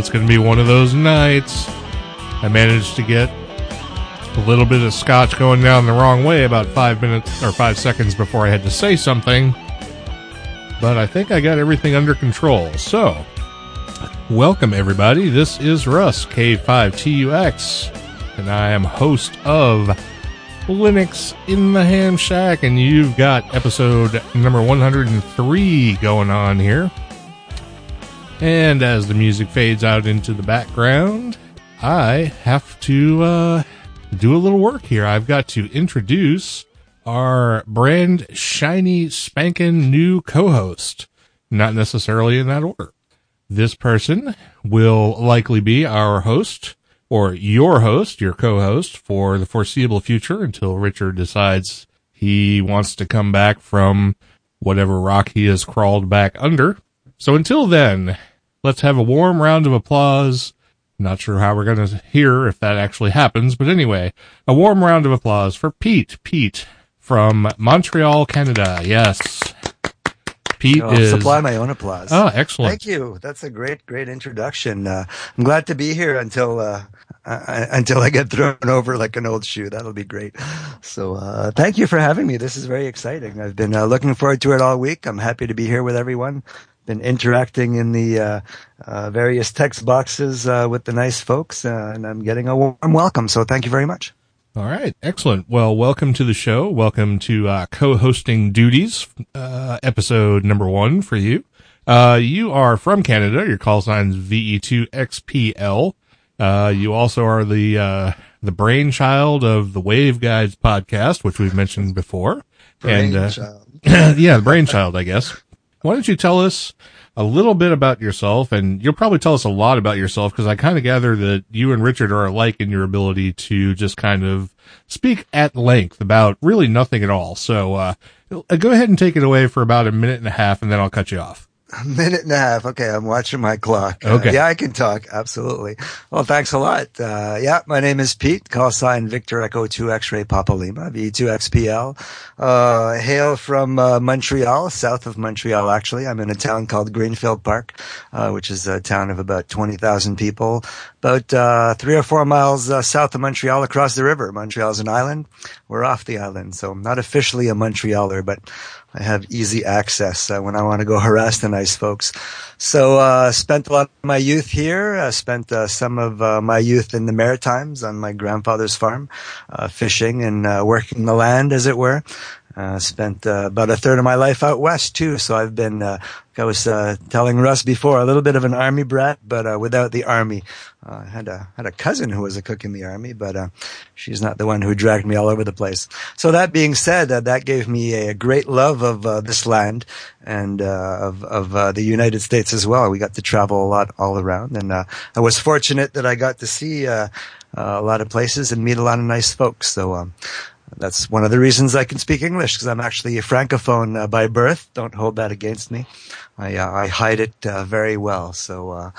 It's going to be one of those nights. I managed to get a little bit of scotch going down the wrong way about five minutes or five seconds before I had to say something. But I think I got everything under control. So, welcome everybody. This is Russ, K5TUX, and I am host of Linux in the Ham Shack, and you've got episode number 103 going on here. And as the music fades out into the background, I have to uh, do a little work here. I've got to introduce our brand shiny spanking new co-host. Not necessarily in that order. This person will likely be our host or your host, your co-host for the foreseeable future until Richard decides he wants to come back from whatever rock he has crawled back under. So until then, let's have a warm round of applause. Not sure how we're going to hear if that actually happens, but anyway, a warm round of applause for Pete. Pete from Montreal, Canada. Yes. Pete I'll is. supply my own applause. Oh, excellent. Thank you. That's a great, great introduction. Uh, I'm glad to be here until uh, uh, until I get thrown over like an old shoe. That'll be great. So, uh, thank you for having me. This is very exciting. I've been uh, looking forward to it all week. I'm happy to be here with everyone. Been interacting in the uh, uh, various text boxes uh, with the nice folks, uh, and I'm getting a warm welcome. So, thank you very much. All right, excellent. Well, welcome to the show. Welcome to uh, co-hosting duties, uh, episode number one for you. Uh, you are from Canada. Your call sign's VE2XPL. Uh, you also are the uh, the brainchild of the Wave Guides podcast, which we've mentioned before. And uh, yeah, the brainchild, I guess. Why don't you tell us a little bit about yourself? And you'll probably tell us a lot about yourself because I kind of gather that you and Richard are alike in your ability to just kind of speak at length about really nothing at all. So, uh, go ahead and take it away for about a minute and a half and then I'll cut you off. A minute and a half. Okay, I'm watching my clock. Uh, Okay. yeah, I can talk. Absolutely. Well, thanks a lot. Uh, yeah, my name is Pete, call sign Victor Echo 2 X-ray Papa Lima, VE2XPL. Uh, hail from uh, Montreal, south of Montreal, actually. I'm in a town called Greenfield Park, uh, which is a town of about 20,000 people, about uh, three or four miles uh, south of Montreal across the river. Montreal's an island. We're off the island, so I'm not officially a Montrealer, but I have easy access uh, when I want to go harass the nice folks. So, uh, spent a lot of my youth here. Uh, spent uh, some of uh, my youth in the Maritimes on my grandfather's farm, uh, fishing and uh, working the land, as it were. Uh, spent uh, about a third of my life out west too. So I've been, uh, like I was uh, telling Russ before, a little bit of an army brat, but uh, without the army. Uh, I had a had a cousin who was a cook in the army, but uh, she's not the one who dragged me all over the place. So that being said, that gave me a, great love of this land and uh, of of the United States as well. We got to travel a lot all around, and uh, I was fortunate that I got to see a lot of places and meet a lot of nice folks. So. Um, that's one of the reasons I can speak English because I'm actually a francophone uh, by birth. Don't hold that against me. I uh, I hide it uh, very well. So uh,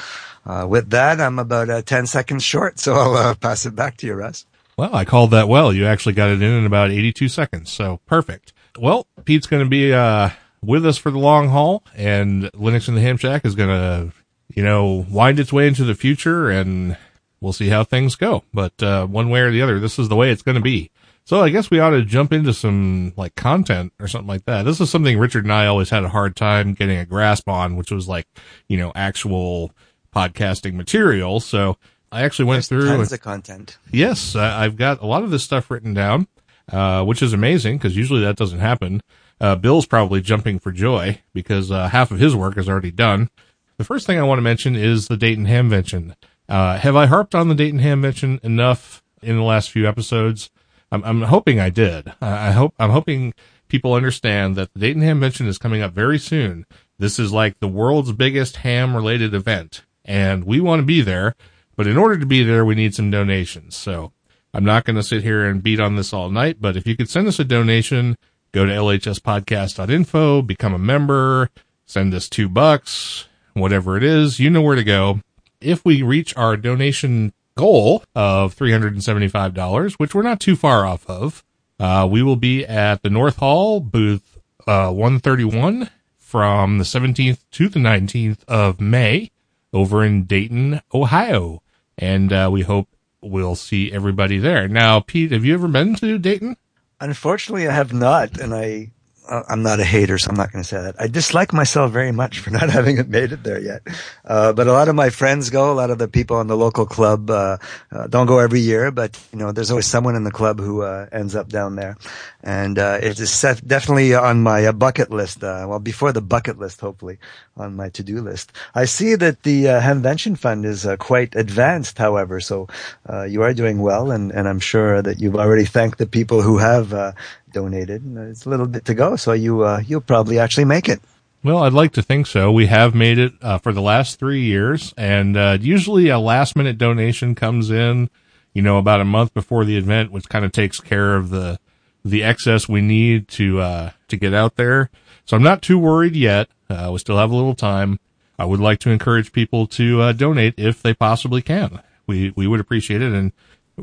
uh, with that, I'm about uh, ten seconds short. So I'll pass it back to you, Russ. Well, I called that well. You actually got it in in about 82 seconds. So perfect. Well, Pete's going to be, uh, with us for the long haul and Linux in the Ham Shack is going to, you know, wind its way into the future and we'll see how things go. But, uh, one way or the other, this is the way it's going to be. So I guess we ought to jump into some like content or something like that. This is something Richard and I always had a hard time getting a grasp on, which was like, you know, actual podcasting material. So I actually went There's through. tons and- of content. Yes, I- I've got a lot of this stuff written down, uh, which is amazing because usually that doesn't happen. Uh, Bill's probably jumping for joy because uh, half of his work is already done. The first thing I want to mention is the Dayton Hamvention. Uh, have I harped on the Dayton Hamvention enough in the last few episodes? I'm, I'm hoping I did. I hope I'm hoping people understand that the Dayton Hamvention is coming up very soon. This is like the world's biggest ham related event, and we want to be there. But in order to be there, we need some donations. So I'm not going to sit here and beat on this all night, but if you could send us a donation, go to lhspodcast.info, become a member, send us two bucks, whatever it is, you know where to go. If we reach our donation goal of $375, which we're not too far off of, uh, we will be at the North Hall booth, uh, 131 from the 17th to the 19th of May over in Dayton, Ohio. And, uh, we hope we'll see everybody there. Now, Pete, have you ever been to Dayton? Unfortunately, I have not, and I I'm not a hater, so I'm not going to say that. I dislike myself very much for not having made it there yet. Uh, but a lot of my friends go. A lot of the people in the local club uh, uh, don't go every year, but you know, there's always someone in the club who uh, ends up down there, and uh, it is definitely on my uh, bucket list. Uh, well, before the bucket list, hopefully on my to-do list. I see that the Hamvention Fund is quite advanced, however, so uh, you are doing well, and, and I'm sure that you've already thanked the people who have uh, donated. And It's a little bit to go, so you uh, you'll probably actually make it. Well, I'd like to think so. We have made it uh, for the last three years, and uh, usually a last minute donation comes in, you know, about a month before the event, which kind of takes care of the the excess we need to uh, to get out there. So I'm not too worried yet. Uh, we still have a little time. I would like to encourage people to uh, donate if they possibly can. We we would appreciate it. And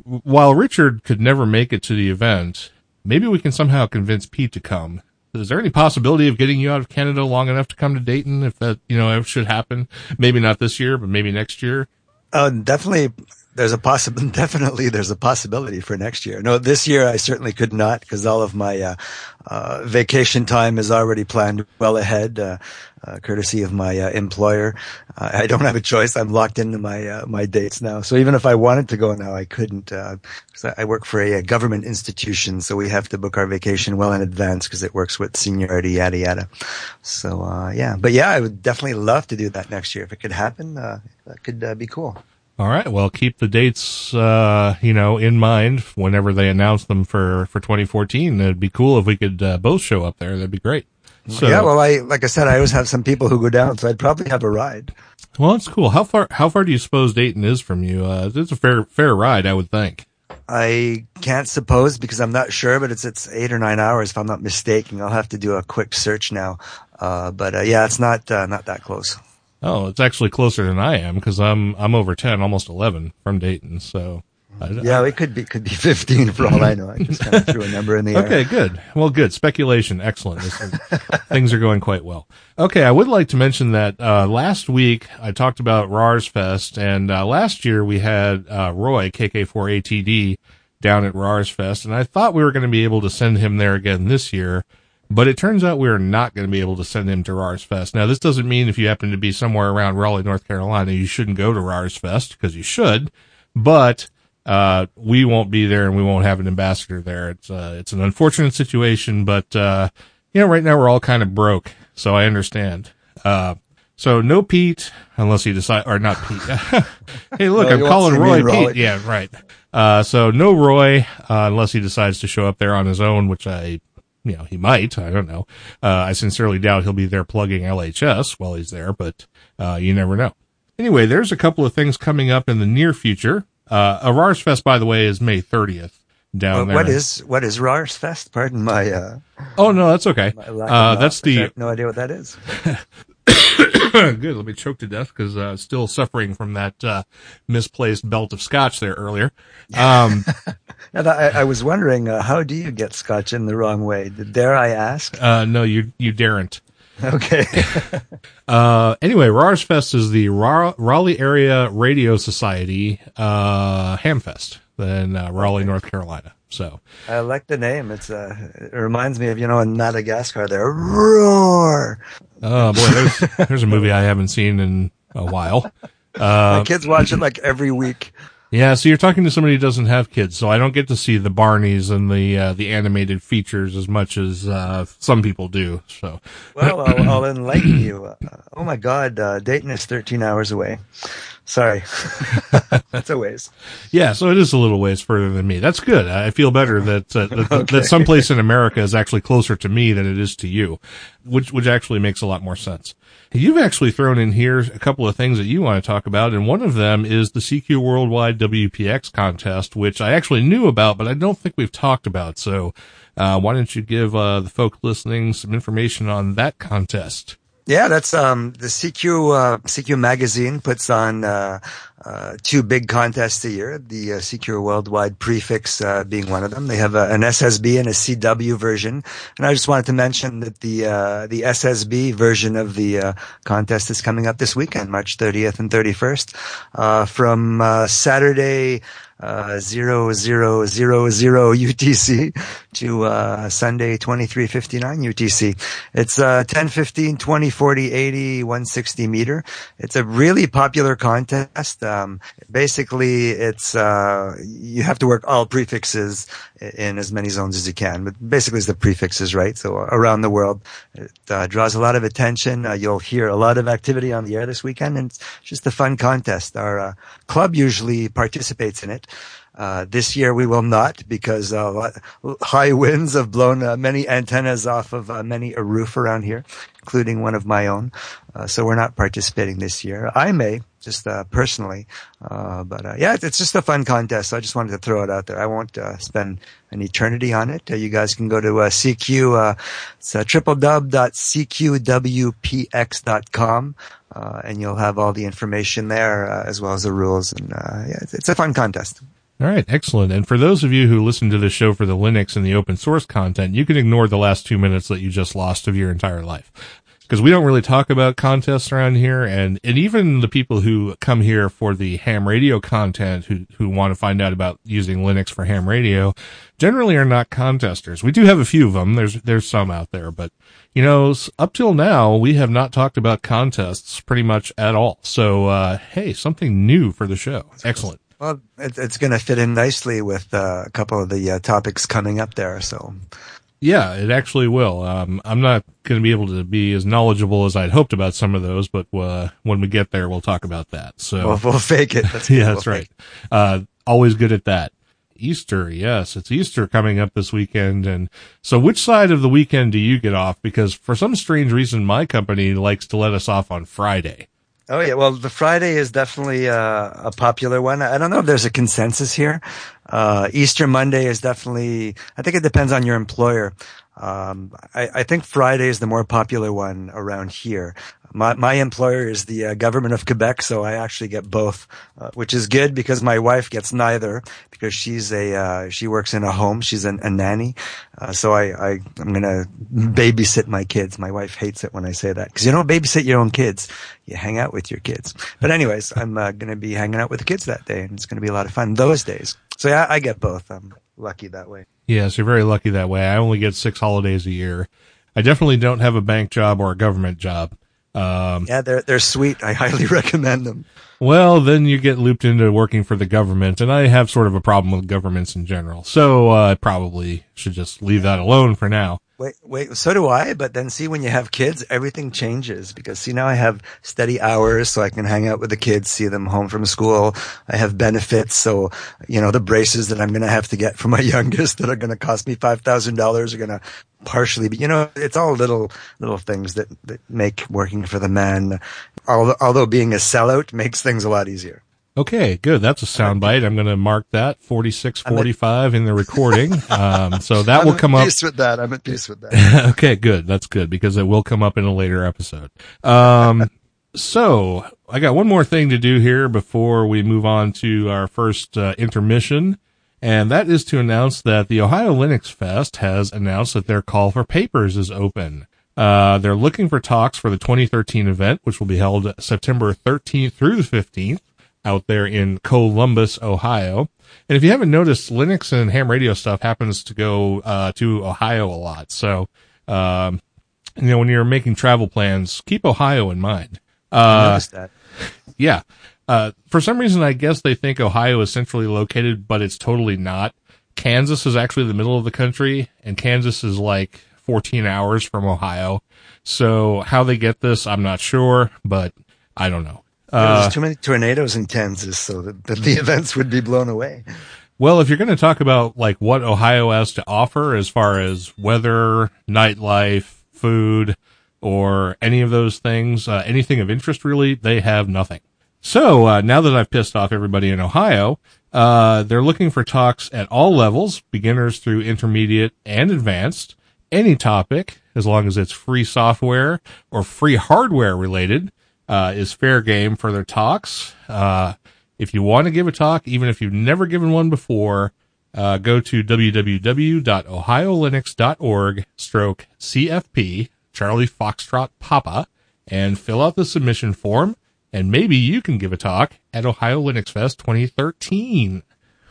while Richard could never make it to the event, maybe we can somehow convince Pete to come. Is there any possibility of getting you out of Canada long enough to come to Dayton if that, you know, should happen? Maybe not this year, but maybe next year. Uh, definitely, there's a possible. Definitely, there's a possibility for next year. No, this year I certainly could not because all of my uh, uh, vacation time is already planned well ahead, uh, uh, courtesy of my uh, employer. Uh, I don't have a choice. I'm locked into my my dates now. So even if I wanted to go now, I couldn't. Uh, I work for a, uh government institution, so we have to book our vacation well in advance because it works with seniority, yada yada. So uh, yeah, but yeah, I would definitely love to do that next year if it could happen. That could be cool. All right. Well, keep the dates, uh, you know, in mind whenever they announce them for, for 2014. It'd be cool if we could uh, both show up there. That'd be great. So, yeah, well, I like I said, I always have some people who go down, so I'd probably have a ride. well, that's cool. How far, how far do you suppose Dayton is from you? Uh, it's a fair, fair ride, I would think. I can't suppose because I'm not sure, but it's it's eight or nine hours if I'm not mistaken. I'll have to do a quick search now. Uh, but uh, yeah, it's not uh, not that close. Oh, it's actually closer than I am because I'm, I'm over 10, almost 11 from Dayton. So, I, Yeah, it could be could be 15 for all I know. I just kind of threw a number in the air. Okay, good. Well, good. Speculation. Excellent. Is- things are going quite well. Okay, I would like to mention that uh, last week I talked about Rars Fest, and uh, last year we had uh, Roy KK4ATD down at Rars Fest, and I thought we were going to be able to send him there again this year, but it turns out we are not going to be able to send him to Rars Fest. Now, this doesn't mean if you happen to be somewhere around Raleigh, North Carolina, you shouldn't go to Rars Fest because you should, but uh, we won't be there and we won't have an ambassador there. It's, uh, it's an unfortunate situation, but, uh, you know, right now we're all kind of broke. So I understand. Uh, so no Pete unless he decide, or not Pete. hey, look, No, I'm calling Roy Raleigh. Pete. Yeah, right. Uh, so no Roy, uh, unless he decides to show up there on his own, which I, you know, he might. I don't know. Uh, I sincerely doubt he'll be there plugging LHS while he's there, but, uh, you never know. Anyway, there's a couple of things coming up in the near future. Uh, Arars Fest, by the way, is May 30th down Uh, there. what is what is Rars Fest? Pardon my uh, Oh, no, that's okay. Uh, that's the, have no idea what that is. good. Let me choke to death because, uh, still suffering from that, uh, misplaced belt of scotch there earlier. Um, And I, I was wondering, uh, how do you get Scotch in the wrong way? Dare I ask? uh, no, you, you daren't. Okay. Uh, anyway, Rars Fest is the Ra- Raleigh Area Radio Society, uh, Hamfest. in uh, Raleigh, North Carolina. So I like the name. It's uh, it reminds me of you know in Madagascar there roar. Oh boy, there's there's a movie I haven't seen in a while. Uh, My kids watch it like every week. Yeah, so you're talking to somebody who doesn't have kids, so I don't get to see the Barneys and the uh, the animated features as much as uh, some people do. So, well, I'll, I'll enlighten you. Uh, oh my God, uh, Dayton is 13 hours away. Sorry, that's a ways. Yeah, so it is a little ways further than me. That's good. I feel better that uh, that, okay. that someplace in America is actually closer to me than it is to you, which which actually makes a lot more sense. You've actually thrown in here a couple of things that you want to talk about, and one of them is the CQ Worldwide WPX contest, which I actually knew about, but I don't think we've talked about. So, uh, why don't you give uh, the folk listening some information on that contest? Yeah, that's um, the CQ uh, CQ magazine puts on uh, uh, two big contests a year. The uh, CQ Worldwide Prefix uh, being one of them. They have an SSB and a CW version, and I just wanted to mention that the uh, the SSB version of the contest is coming up this weekend, March 30th and 31st, from Saturday uh, zero zero zero zero UTC to uh, Sunday twenty three fifty nine UTC. It's uh, 10, 15, 20, 40, 80, 160 meter. It's a really popular contest. Um, basically, it's uh, you have to work all prefixes in as many zones as you can, but basically, it's the prefixes, right? So around the world, it uh, draws a lot of attention. Uh, you'll hear a lot of activity on the air this weekend, and it's just a fun contest. Our uh, club usually participates in it. Uh, this year we will not because uh, high winds have blown uh, many antennas off of uh, many a roof around here, including one of my own. Uh, so we're not participating this year. I may just uh, personally, but yeah, it's just a fun contest. So I just wanted to throw it out there. I won't spend an eternity on it. you guys can go to CQ. it's uh, www.cqwpx.com. and you'll have all the information there uh, as well as the rules. And uh, yeah, it's, it's a fun contest. All right, excellent. And for those of you who listen to the show for the Linux and the open source content, you can ignore the last two minutes that you just lost of your entire life. Because we don't really talk about contests around here, and, and even the people who come here for the ham radio content who, who want to find out about using Linux for ham radio generally are not contesters. We do have a few of them. There's, there's some out there, but you know, up till now, we have not talked about contests pretty much at all. So, uh, hey, something new for the show. Excellent. Well, it's going to fit in nicely with uh, a couple of the uh, topics coming up there. So, yeah, it actually will. Um, I'm not going to be able to be as knowledgeable as I'd hoped about some of those, but uh, when we get there, we'll talk about that. So, we'll, we'll fake it. That's yeah, we'll that's right. Uh, always good at that. Easter, yes, it's Easter coming up this weekend. And so, which side of the weekend do you get off? Because for some strange reason, my company likes to let us off on Friday. Oh yeah, well, the Friday is definitely uh, a popular one. I don't know if there's a consensus here. Uh, Easter Monday is definitely. I think it depends on your employer. Um, I, I, think Friday is the more popular one around here. My, my employer is the uh, government of Quebec, so I actually get both, uh, which is good because my wife gets neither because she's a uh, she works in a home. She's an, a nanny, uh, so I, I I'm gonna babysit my kids. My wife hates it when I say that because you don't babysit your own kids. You hang out with your kids. But anyways, I'm uh, gonna be hanging out with the kids that day, and it's gonna be a lot of fun those days. So yeah, I get both. I'm lucky that way. Yes, you're very lucky that way. I only get six holidays a year. I definitely don't have a bank job or a government job. Um, yeah, they're they're sweet. I highly recommend them. Well, then you get looped into working for the government, and I have sort of a problem with governments in general. So uh, I probably should just leave that alone for now. Wait, wait, so do I. But then see, when you have kids, everything changes because see, now I have steady hours so I can hang out with the kids, see them home from school. I have benefits. So, you know, the braces that I'm going to have to get for my youngest that are going to cost me $5,000 are going to partially be, you know, it's all little, little things that, that make working for the man, although, although being a sellout makes things a lot easier. Okay, good. That's a soundbite. I'm going to mark that 4645 in the recording. Um, so that I'm will come up. I'm at peace with that. I'm at peace with that. okay, good. That's good because it will come up in a later episode. Um, so I got one more thing to do here before we move on to our first uh, intermission. And that is to announce that the Ohio Linux Fest has announced that their call for papers is open. Uh, they're looking for talks for the 2013 event, which will be held September 13th through the 15th. Out there in Columbus, Ohio. And if you haven't noticed, Linux and ham radio stuff happens to go uh, to Ohio a lot. So, um, you know, when you're making travel plans, keep Ohio in mind. I Uh, noticed that. yeah. Uh, for some reason, I guess they think Ohio is centrally located, but it's totally not. Kansas is actually the middle of the country, and Kansas is like 14 hours from Ohio. So how they get this, I'm not sure, but I don't know. Uh, There's too many tornadoes in Kansas, so that, that the events would be blown away. Well, if you're going to talk about like what Ohio has to offer as far as weather, nightlife, food, or any of those things, uh, anything of interest really, they have nothing. So uh, now that I've pissed off everybody in Ohio, uh, they're looking for talks at all levels, beginners through intermediate and advanced, any topic, as long as it's free software or free hardware related, uh, is fair game for their talks. Uh, if you want to give a talk, even if you've never given one before, uh, go to www.ohiolinux.org stroke CFP, Charlie Foxtrot Papa, and fill out the submission form, and maybe you can give a talk at Ohio Linux Fest 2013.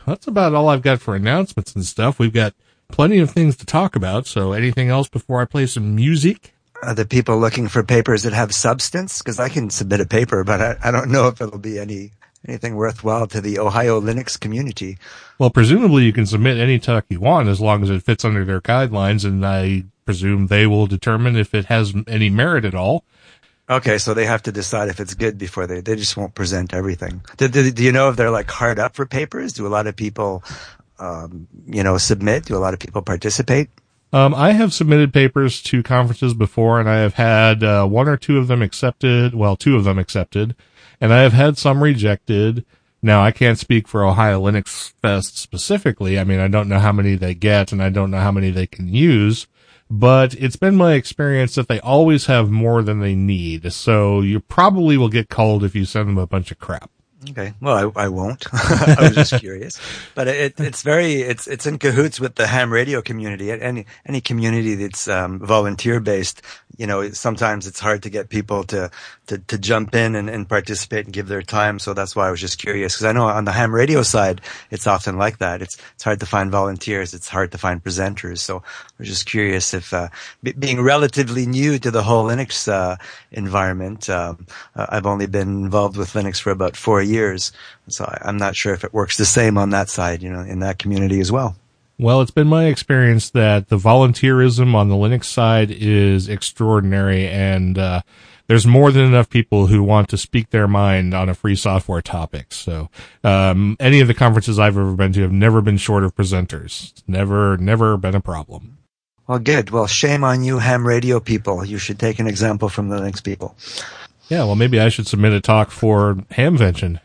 That's about all I've got for announcements and stuff. We've got plenty of things to talk about, so anything else before I play some music? Are the people looking for papers that have substance? Because I can submit a paper, but I, I don't know if it'll be any anything worthwhile to the Ohio Linux community. Well, presumably you can submit any talk you want as long as it fits under their guidelines, and I presume they will determine if it has any merit at all. Okay, so they have to decide if it's good before they they just won't present everything. Do, do, do you know if they're like hard up for papers? Do a lot of people, um, you know, submit? Do a lot of people participate? Um, I have submitted papers to conferences before, and I have had uh, one or two of them accepted. Well, two of them accepted, and I have had some rejected. Now, I can't speak for Ohio Linux Fest specifically. I mean, I don't know how many they get, and I don't know how many they can use. But it's been my experience that they always have more than they need. So you probably will get called if you send them a bunch of crap. Okay. Well, I, I won't. I was just curious, but it, it's very, it's, it's in cahoots with the ham radio community. Any, any community that's, um, volunteer based, you know, sometimes it's hard to get people to, to, to jump in and, and participate and give their time. So that's why I was just curious. Cause I know on the ham radio side, it's often like that. It's, it's hard to find volunteers. It's hard to find presenters. So I was just curious if, uh, be, being relatively new to the whole Linux, uh, environment, um, uh, I've only been involved with Linux for about four years. So I, I'm not sure if it works the same on that side, you know, in that community as well. Well, it's been my experience that the volunteerism on the Linux side is extraordinary and, uh, there's more than enough people who want to speak their mind on a free software topic. So, um, any of the conferences I've ever been to have never been short of presenters. It's never, never been a problem. Well, good. Well, shame on you, ham radio people. You should take an example from the Linux people. Yeah, well, maybe I should submit a talk for Hamvention.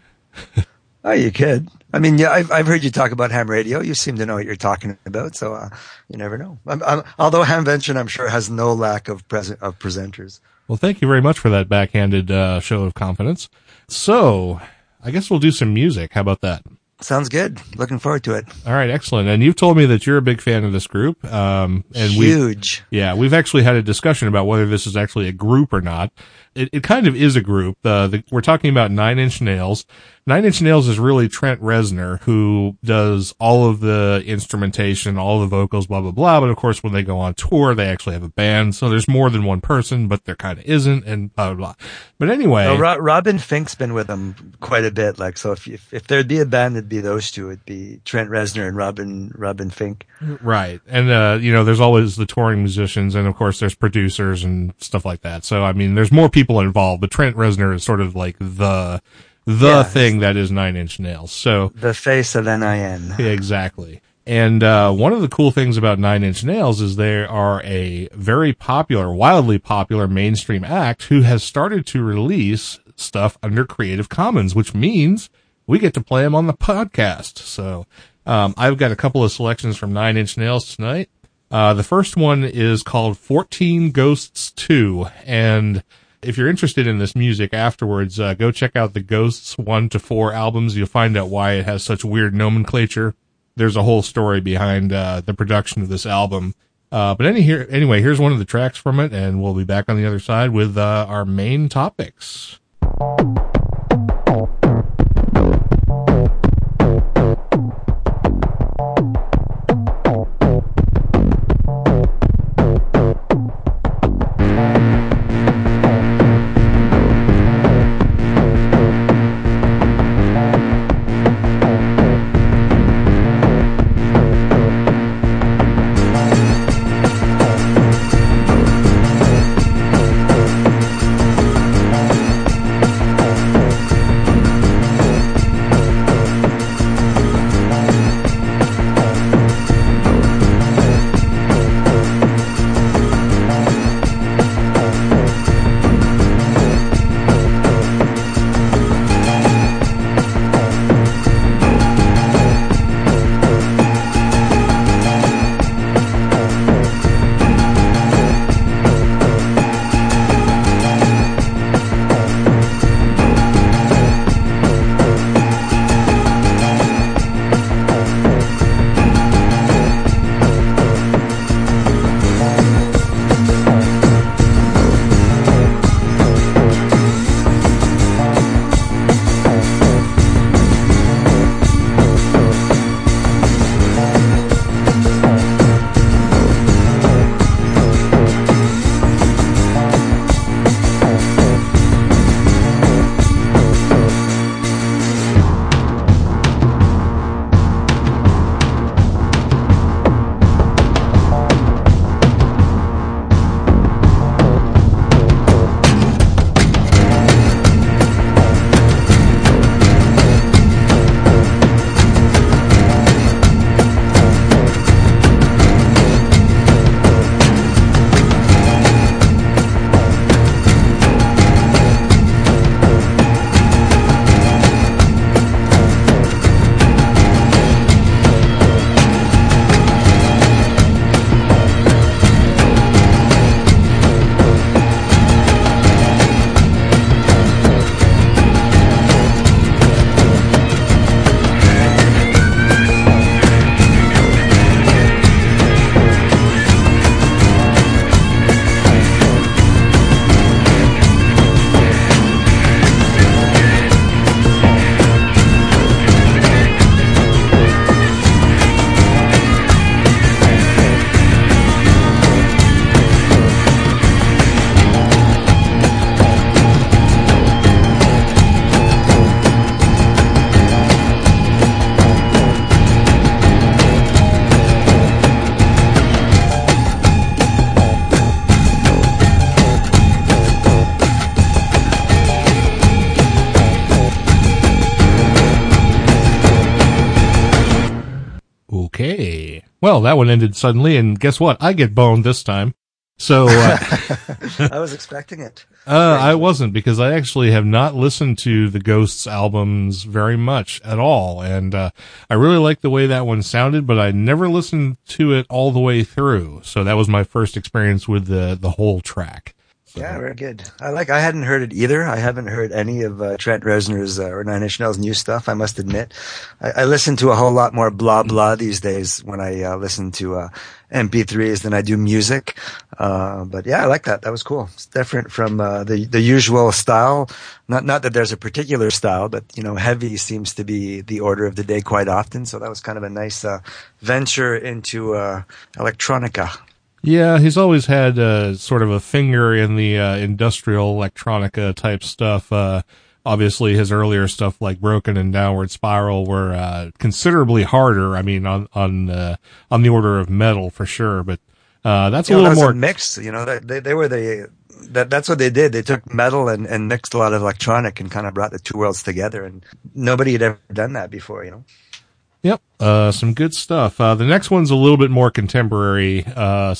Oh, you could. I mean, yeah, I've, I've heard you talk about ham radio. You seem to know what you're talking about, so uh, you never know. I'm, I'm, although Hamvention, I'm sure, has no lack of present of presenters. Well, thank you very much for that backhanded uh, show of confidence. So, I guess we'll do some music. How about that? Sounds good. Looking forward to it. All right, excellent. And you've told me that you're a big fan of this group. Um, and we, Huge. yeah, we've actually had a discussion about whether this is actually a group or not. It, it kind of is a group. Uh, the, we're talking about Nine Inch Nails. Nine Inch Nails is really Trent Reznor, who does all of the instrumentation, all the vocals, blah, blah, blah. But of course, when they go on tour, they actually have a band. So there's more than one person, but there kind of isn't and blah, blah, blah. But anyway. Well, Ro- Robin Finck's been with them quite a bit. Like, so if, if if there'd be a band, it'd be those two. It'd be Trent Reznor and Robin Robin Finck. Right. And, uh, you know, there's always the touring musicians and of course there's producers and stuff like that. So, I mean, there's more people involved, but Trent Reznor is sort of like the, the Yeah, thing that is Nine Inch Nails. So, The face of NIN. exactly. And, uh, one of the cool things about Nine Inch Nails is they are a very popular, wildly popular mainstream act who has started to release stuff under Creative Commons, which means we get to play them on the podcast. So, um, I've got a couple of selections from Nine Inch Nails tonight. Uh, the first one is called 14 Ghosts 2. And if you're interested in this music afterwards, uh, go check out the Ghosts 1 to 4 albums. You'll find out why it has such weird nomenclature. There's a whole story behind, uh, the production of this album. Uh, but any here, anyway, here's one of the tracks from it and we'll be back on the other side with, uh, our main topics. Well, that one ended suddenly, and guess what? I get boned this time. So uh, I was expecting it. Uh, I wasn't because I actually have not listened to the Ghosts albums very much at all, and uh, I really like the way that one sounded, but I never listened to it all the way through. So that was my first experience with the the whole track. Yeah, very good. I like. I hadn't heard it either. I haven't heard any of uh, Trent Reznor's uh, or Nine Inch Nails' new stuff. I must admit, I, I, listen to a whole lot more blah blah these days when I uh, listen to uh, MP3s than I do music. Uh, but yeah, I like that. That was cool. It's different from uh, the the usual style. Not not that there's a particular style, but you know, heavy seems to be the order of the day quite often. So that was kind of a nice venture into electronica. Yeah, he's always had uh, sort of a finger in the uh, industrial electronica type stuff. Uh, obviously, his earlier stuff like Broken and Downward Spiral were uh, considerably harder. I mean, on on uh, on the order of metal for sure. But uh, that's you a know, little more a mix. You know, they they were the that that's what they did. They took metal and, and mixed a lot of electronic and kind of brought the two worlds together. And nobody had ever done that before. You know. Yep, uh, some good stuff. Uh, the next one's a little bit more contemporary, uh,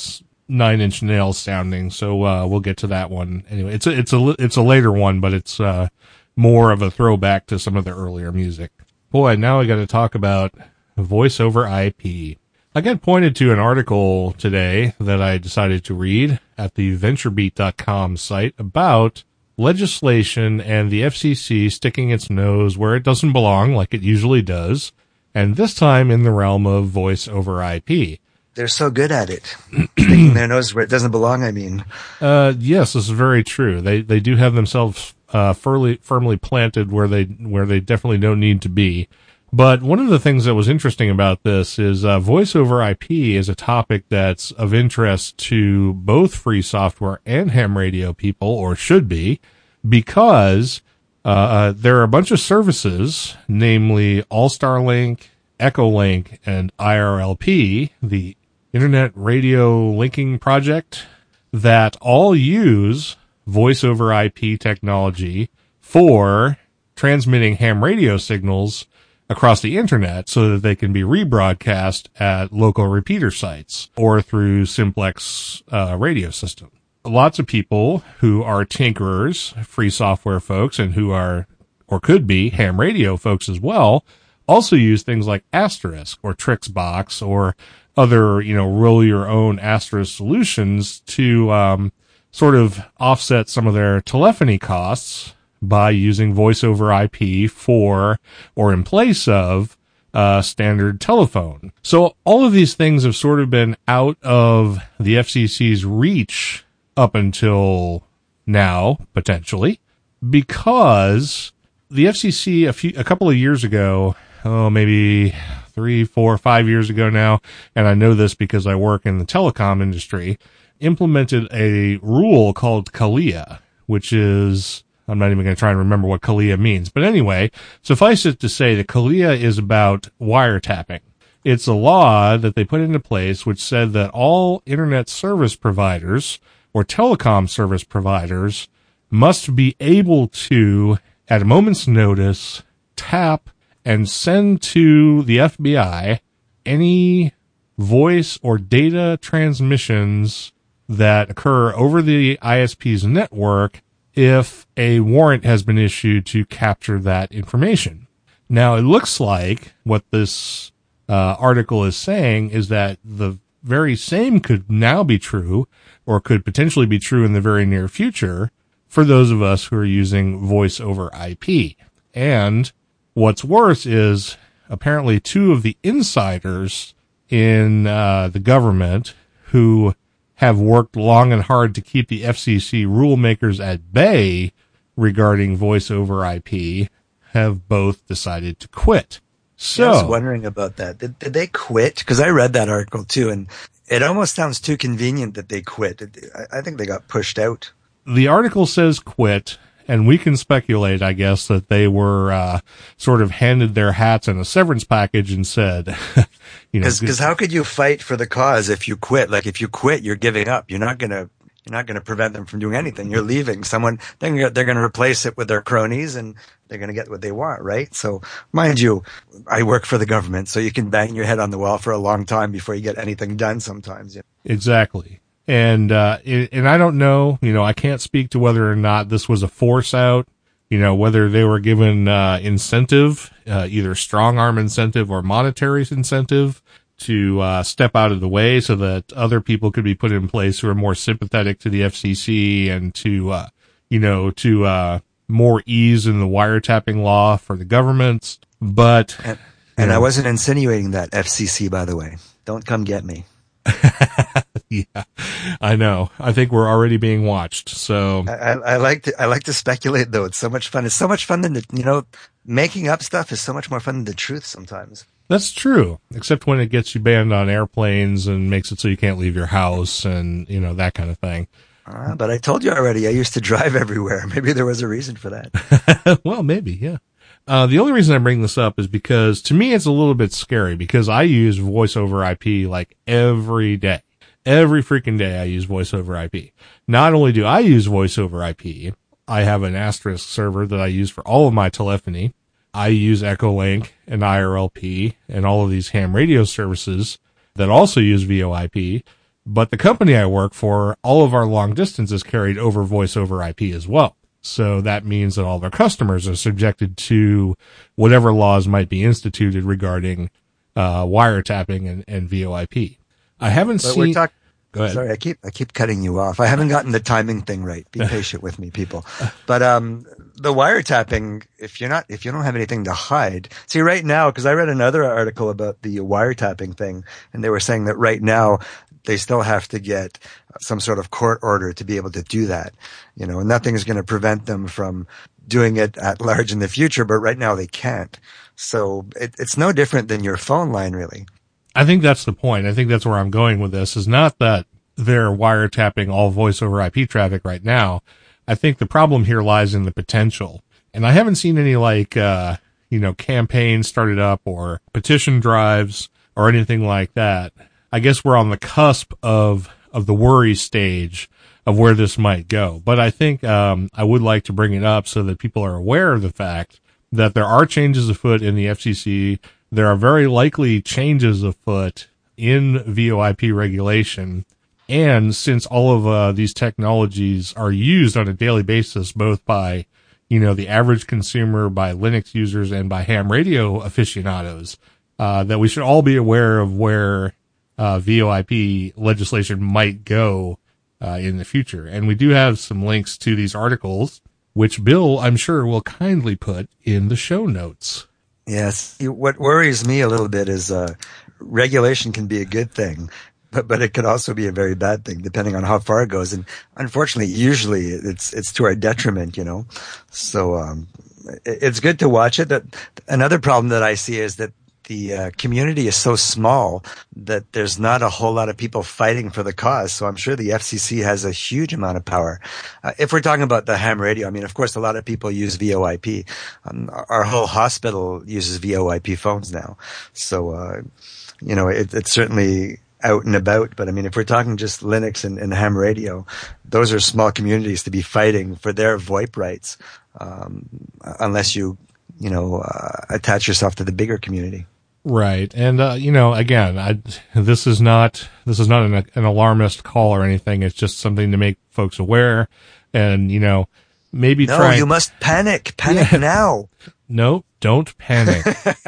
nine inch nails sounding. So, uh, we'll get to that one anyway. It's a, it's a, it's a later one, but it's, uh, more of a throwback to some of the earlier music. Boy, now I got to talk about voice over IP. I got pointed to an article today that I decided to read at the venturebeat.com site about legislation and the FCC sticking its nose where it doesn't belong, like it usually does, and this time in the realm of voice over IP. They're so good at it, sticking their nose where it doesn't belong. I mean, uh, yes, this is very true. They they do have themselves uh, firmly firmly planted where they where they definitely don't need to be. But one of the things that was interesting about this is uh, voice over IP is a topic that's of interest to both free software and ham radio people, or should be, because uh, uh, there are a bunch of services, namely All Star Link, Echolink, and IRLP, the Internet Radio Linking Project, that all use voice over IP technology for transmitting ham radio signals across the internet so that they can be rebroadcast at local repeater sites or through simplex uh, radio system lots of people who are tinkerers, free software folks, and who are, or could be, ham radio folks as well, also use things like Asterisk or Trixbox or other, you know, roll your own Asterisk solutions to, um, sort of offset some of their telephony costs by using voice over IP for or in place of uh, standard telephone. So all of these things have sort of been out of the FCC's reach up until now, potentially, because the FCC a few, a couple of years ago, oh, maybe three, four, five years ago now, and I know this because I work in the telecom industry, implemented a rule called CALEA, which is, I'm not even going to try and remember what CALEA means. But anyway, suffice it to say that CALEA is about wiretapping. It's a law that they put into place which said that all internet service providers or telecom service providers must be able to, at a moment's notice, tap and send to the FBI any voice or data transmissions that occur over the ISP's network if a warrant has been issued to capture that information. Now, it looks like what this uh, article is saying is that the very same could now be true or could potentially be true in the very near future for those of us who are using voice over IP. And what's worse is apparently two of the insiders in uh, the government who have worked long and hard to keep the FCC rule makers at bay regarding voice over IP have both decided to quit. So yeah, I was wondering about that. Did, did they quit? Because I read that article too, and it almost sounds too convenient that they quit. I think they got pushed out. The article says quit, and we can speculate, I guess, that they were uh, sort of handed their hats in a severance package and said, you know, because how could you fight for the cause if you quit? Like if you quit, you're giving up. You're not gonna You're not going to prevent them from doing anything. You're leaving someone. They're they're going to replace it with their cronies, and they're going to get what they want, right? So, mind you, I work for the government, so you can bang your head on the wall for a long time before you get anything done. Sometimes, you know? exactly. And uh, and I don't know, you know, I can't speak to whether or not this was a force out you know, whether they were given uh, incentive, uh, either strong arm incentive or monetary incentive to uh, step out of the way so that other people could be put in place who are more sympathetic to the FCC and to, uh, you know, to uh, more ease in the wiretapping law for the governments. But and, and I wasn't insinuating that FCC, by the way. Don't come get me. yeah, I know. I think we're already being watched. So I, I, like to I like to speculate though. It's so much fun. It's so much fun than the, you know making up stuff is so much more fun than the truth sometimes. That's true, except when it gets you banned on airplanes and makes it so you can't leave your house and you know that kind of thing. Uh, but I told you already. I used to drive everywhere. Maybe there was a reason for that. well, maybe, yeah. Uh, the only reason I bring this up is because to me it's a little bit scary because I use voice over IP like every day. Every freaking day I use voice over IP. Not only do I use voice over IP, I have an asterisk server that I use for all of my telephony. I use Echolink and IRLP and all of these ham radio services that also use VoIP. But the company I work for, all of our long distance is carried over voice over IP as well. So that means that all of our customers are subjected to whatever laws might be instituted regarding uh, wiretapping and, and VoIP. I haven't but seen. Talk- Go ahead. Sorry, I keep I keep cutting you off. I haven't gotten the timing thing right. Be patient with me, people. But um, the wiretapping, if you're not, if you don't have anything to hide, see right now, because I read another article about the wiretapping thing, and they were saying that right now they still have to get some sort of court order to be able to do that. You know, nothing is going to prevent them from doing it at large in the future, but right now they can't. So it, it's no different than your phone line, really. I think that's the point. I think that's where I'm going with this is not that they're wiretapping all voice over IP traffic right now. I think the problem here lies in the potential. And I haven't seen any like, uh, you know, campaigns started up or petition drives or anything like that. I guess we're on the cusp of of the worry stage of where this might go. But I think um, I would like to bring it up so that people are aware of the fact that there are changes afoot in the FCC. There are very likely changes afoot in VoIP regulation. And since all of uh, these technologies are used on a daily basis, both by, you know, the average consumer, by Linux users, and by ham radio aficionados, uh, that we should all be aware of where uh, VoIP legislation might go uh, in the future. And we do have some links to these articles, which Bill, I'm sure, will kindly put in the show notes. Yes. What worries me a little bit is uh, regulation can be a good thing, but but it could also be a very bad thing depending on how far it goes. And unfortunately, usually it's it's to our detriment, you know. So um, it's good to watch it. Another problem that I see is that the uh, community is so small that there's not a whole lot of people fighting for the cause. So I'm sure the FCC has a huge amount of power. Uh, if we're talking about the ham radio, I mean, of course, a lot of people use VoIP. Um, our whole hospital uses VoIP phones now. So, uh, you know, it, it's certainly out and about. But I mean, if we're talking just Linux and, and ham radio, those are small communities to be fighting for their VoIP rights. Um, unless you, you know, uh, attach yourself to the bigger community. Right. And, uh, you know, again, I, this is not, this is not an, an alarmist call or anything. It's just something to make folks aware and, you know, maybe no, try. you must panic. Panic yeah. now. No, don't panic.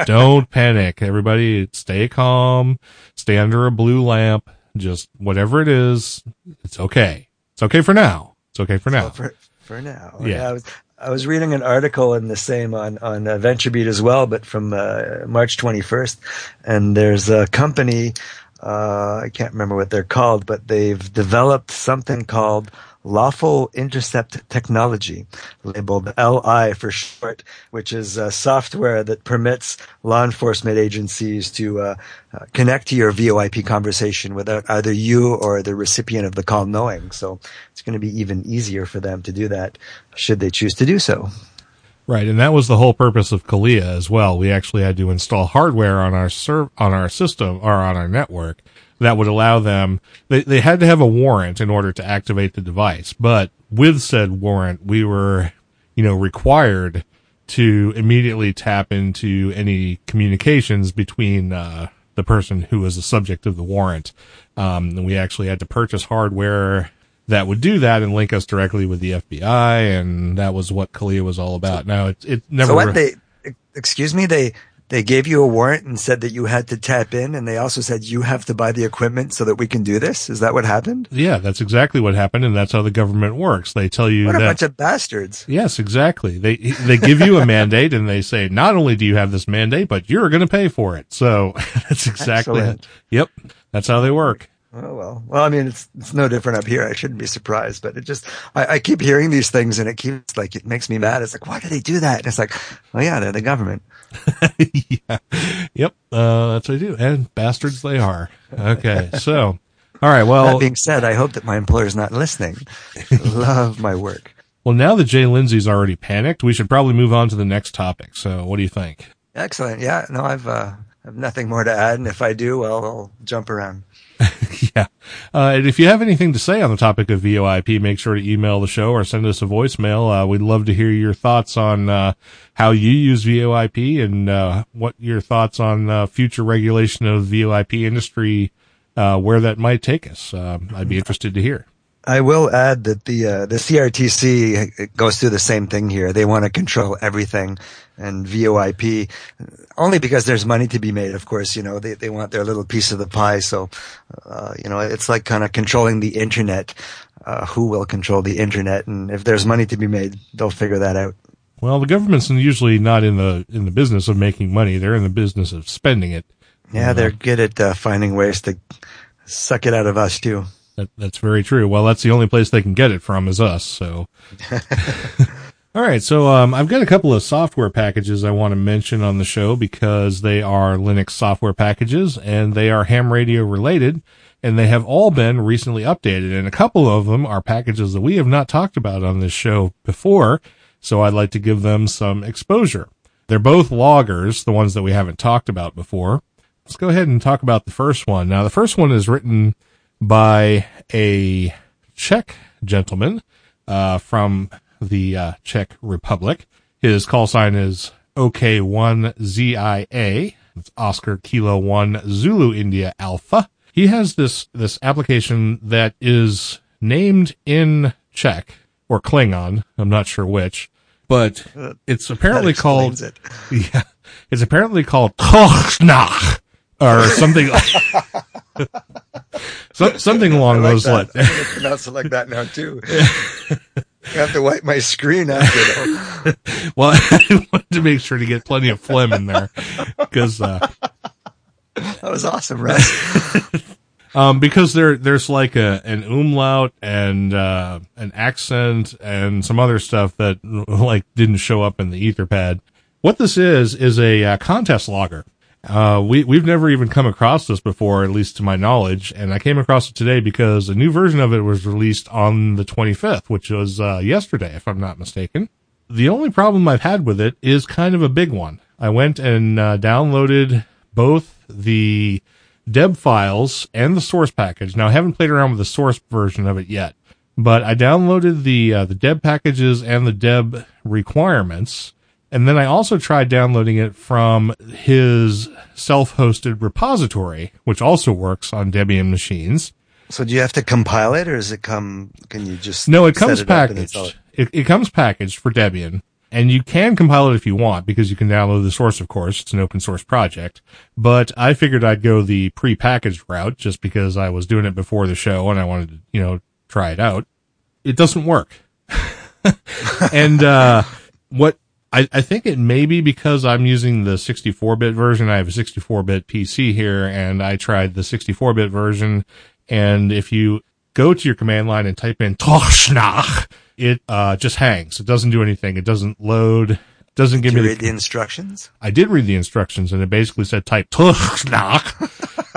don't panic. Everybody stay calm, stay under a blue lamp. Just whatever it is, it's okay. It's okay for now. It's okay for now. So for, for now. Yeah. yeah I was, I was reading an article in the same on on uh, VentureBeat as well, but from uh, March 21st, and there's a company uh, I can't remember what they're called, but they've developed something called Lawful Intercept Technology, labeled LI for short, which is uh, software that permits law enforcement agencies to uh, uh, connect to your VoIP conversation without either you or the recipient of the call knowing. So it's going to be even easier for them to do that should they choose to do so. Right, and that was the whole purpose of CALEA as well. We actually had to install hardware on our serv- on our system or on our network that would allow them, they, they had to have a warrant in order to activate the device. But with said warrant, we were, you know, required to immediately tap into any communications between, uh, the person who was the subject of the warrant. Um, and we actually had to purchase hardware that would do that and link us directly with the FBI. And that was what CALEA was all about. Now it, it never. So what they, excuse me, they, they gave you a warrant and said that you had to tap in and they also said you have to buy the equipment so that we can do this. Is that what happened? Yeah, that's exactly what happened. And that's how the government works. They tell you What that. a bunch of bastards. Yes, exactly. They they give you a mandate and they say not only do you have this mandate, but you're going to pay for it. So that's exactly Excellent. Yep, that's how they work. Oh well. Well, I mean, it's it's no different up here. I shouldn't be surprised, but it just I, I keep hearing these things, and it keeps like it makes me mad. It's like, why do they do that? And it's like, oh yeah, they're the government. yeah. Yep. Uh, that's what I do. And bastards they are. Okay. So, all right. Well, that being said, I hope that my employer's not listening. Love my work. well, now that Jay Lindsay's already panicked, we should probably move on to the next topic. So what do you think? Excellent. Yeah. No, I've uh, I've nothing more to add, and if I do, well, I'll jump around. yeah. Uh, and if you have anything to say on the topic of VoIP, make sure to email the show or send us a voicemail. Uh, we'd love to hear your thoughts on, uh, how you use VoIP and, uh, what your thoughts on, uh, future regulation of the VoIP industry, uh, where that might take us. Um, I'd be interested to hear. I will add that the uh, the CRTC goes through the same thing here. They want to control everything, and VoIP only because there's money to be made. Of course, you know they they want their little piece of the pie. So, uh, you know, it's like kind of controlling the internet. Uh, who will control the internet? And if there's money to be made, they'll figure that out. Well, the government's usually not in the, in the business of making money. They're in the business of spending it. Yeah, they're good at uh, finding ways to suck it out of us too. That, that's very true. Well, that's the only place they can get it from is us. So, all right. So, um, I've got a couple of software packages I want to mention on the show because they are Linux software packages and they are ham radio related and they have all been recently updated. And a couple of them are packages that we have not talked about on this show before. So I'd like to give them some exposure. They're both loggers, the ones that we haven't talked about before. Let's go ahead and talk about the first one. Now, the first one is written by a Czech gentleman uh, from the uh, Czech Republic. His call sign is OK1ZIA. It's Oscar Kilo 1 Zulu India Alpha. He has this this application that is named in Czech or Klingon. I'm not sure which, but it's apparently called it. yeah, it's apparently called Tochna or something. so, something along like those lines. I'm gonna pronounce it like that now too. I have to wipe my screen after. Well, I wanted to make sure to get plenty of phlegm in there because, uh, That was awesome, Russ. um, because there, there's like a, an umlaut and, uh, an accent and some other stuff that like didn't show up in the etherpad. What this is, is a uh, contest logger. Uh, we, we've never even come across this before, at least to my knowledge. And I came across it today because a new version of it was released on the 25th, which was, uh, yesterday, if I'm not mistaken. The only problem I've had with it is kind of a big one. I went and, uh, downloaded both the deb files and the source package. Now I haven't played around with the source version of it yet, but I downloaded the, uh, the deb packages and the deb requirements. And then I also tried downloading it from his self-hosted repository, which also works on Debian machines. So do you have to compile it, or does it come? Can you just No, it comes install packaged. It, it comes packaged for Debian. And you can compile it if you want because you can download the source, of course. It's an open source project. But I figured I'd go the pre-packaged route just because I was doing it before the show and I wanted to, you know, try it out. It doesn't work. and, uh, what I, I think it may be because I'm using the 64-bit version. I have a 64-bit PC here and I tried the 64-bit version. And if you go to your command line and type in Toshnach, it, uh, just hangs. It doesn't do anything. It doesn't load. Doesn't give Did you me read the, the instructions? I did read the instructions and it basically said type Toshnach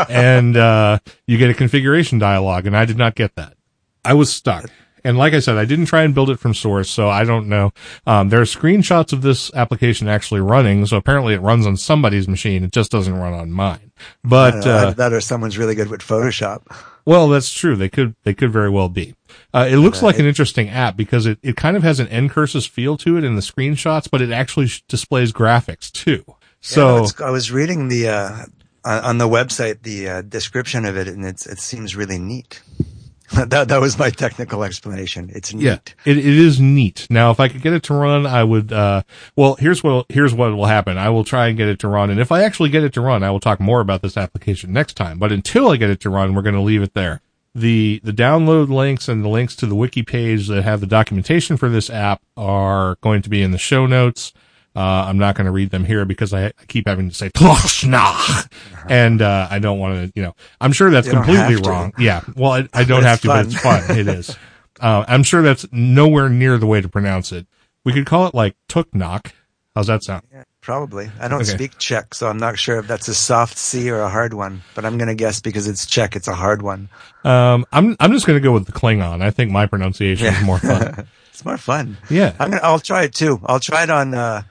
and, uh, you get a configuration dialog and I did not get that. I was stuck And like I said, I didn't try and build it from source, so I don't know. Um, there are screenshots of this application actually running, so apparently it runs on somebody's machine. It just doesn't run on mine. But uh, that or someone's really good with Photoshop. Well, that's true. They could they could very well be. Uh, it looks like an interesting app because it, it kind of has an Ncurses feel to it in the screenshots, but it actually sh- displays graphics too. So yeah, I was reading the uh, on the website the uh, description of it, and it's it seems really neat. that that was my technical explanation. It's neat. Yeah, it, it is neat. Now, if I could get it to run, I would. Uh, well, here's what here's what will happen. I will try and get it to run, and if I actually get it to run, I will talk more about this application next time. But until I get it to run, we're going to leave it there. The the download links and the links to the wiki page that have the documentation for this app are going to be in the show notes. Uh, I'm not going to read them here because I, I keep having to say and uh, I don't want to. You know, I'm sure that's completely wrong. Yeah, well, I, I don't have to, fun. but it's fun. It is. Uh, I'm sure that's nowhere near the way to pronounce it. We could call it like Tucnak. How's that sound? Yeah, probably. I don't okay. speak Czech, so I'm not sure if that's a soft C or a hard one. But I'm going to guess because it's Czech, it's a hard one. Um, I'm I'm just going to go with the Klingon. I think my pronunciation yeah. is more fun. it's more fun. Yeah, I'm gonna. I'll try it too. I'll try it on. Uh,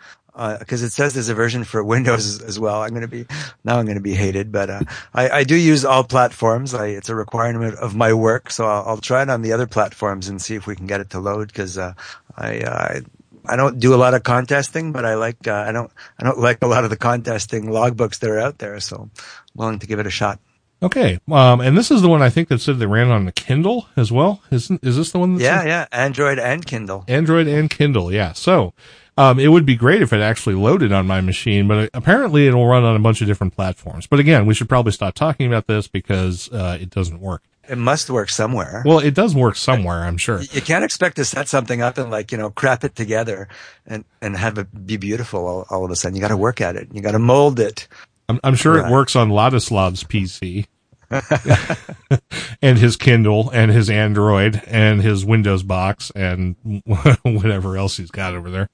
because uh, it says there's a version for Windows as, well. I'm going to be now I'm going to be hated, but uh, I, I, do use all platforms. I, it's a requirement of my work, so I'll, I'll, try it on the other platforms and see if we can get it to load. Because uh, I, uh, I don't do a lot of contesting, but I like uh, I don't I don't like a lot of the contesting logbooks that are out there, so I'm willing to give it a shot. Okay, um, and this is the one I think that said they ran on the Kindle as well. Isn't is this the one? yeah, yeah, Android and Kindle. Android and Kindle, yeah. So um, it would be great if it actually loaded on my machine, but apparently it'll run on a bunch of different platforms. But again, we should probably stop talking about this because uh, it doesn't work. It must work somewhere. Well, it does work somewhere, I'm sure. You can't expect to set something up and like, you know, crap it together and, and have it be beautiful all, all of a sudden. You got to work at it. You got to mold it. I'm, I'm sure right. it works on Ladislav's PC. and his Kindle and his Android and his Windows box and whatever else he's got over there.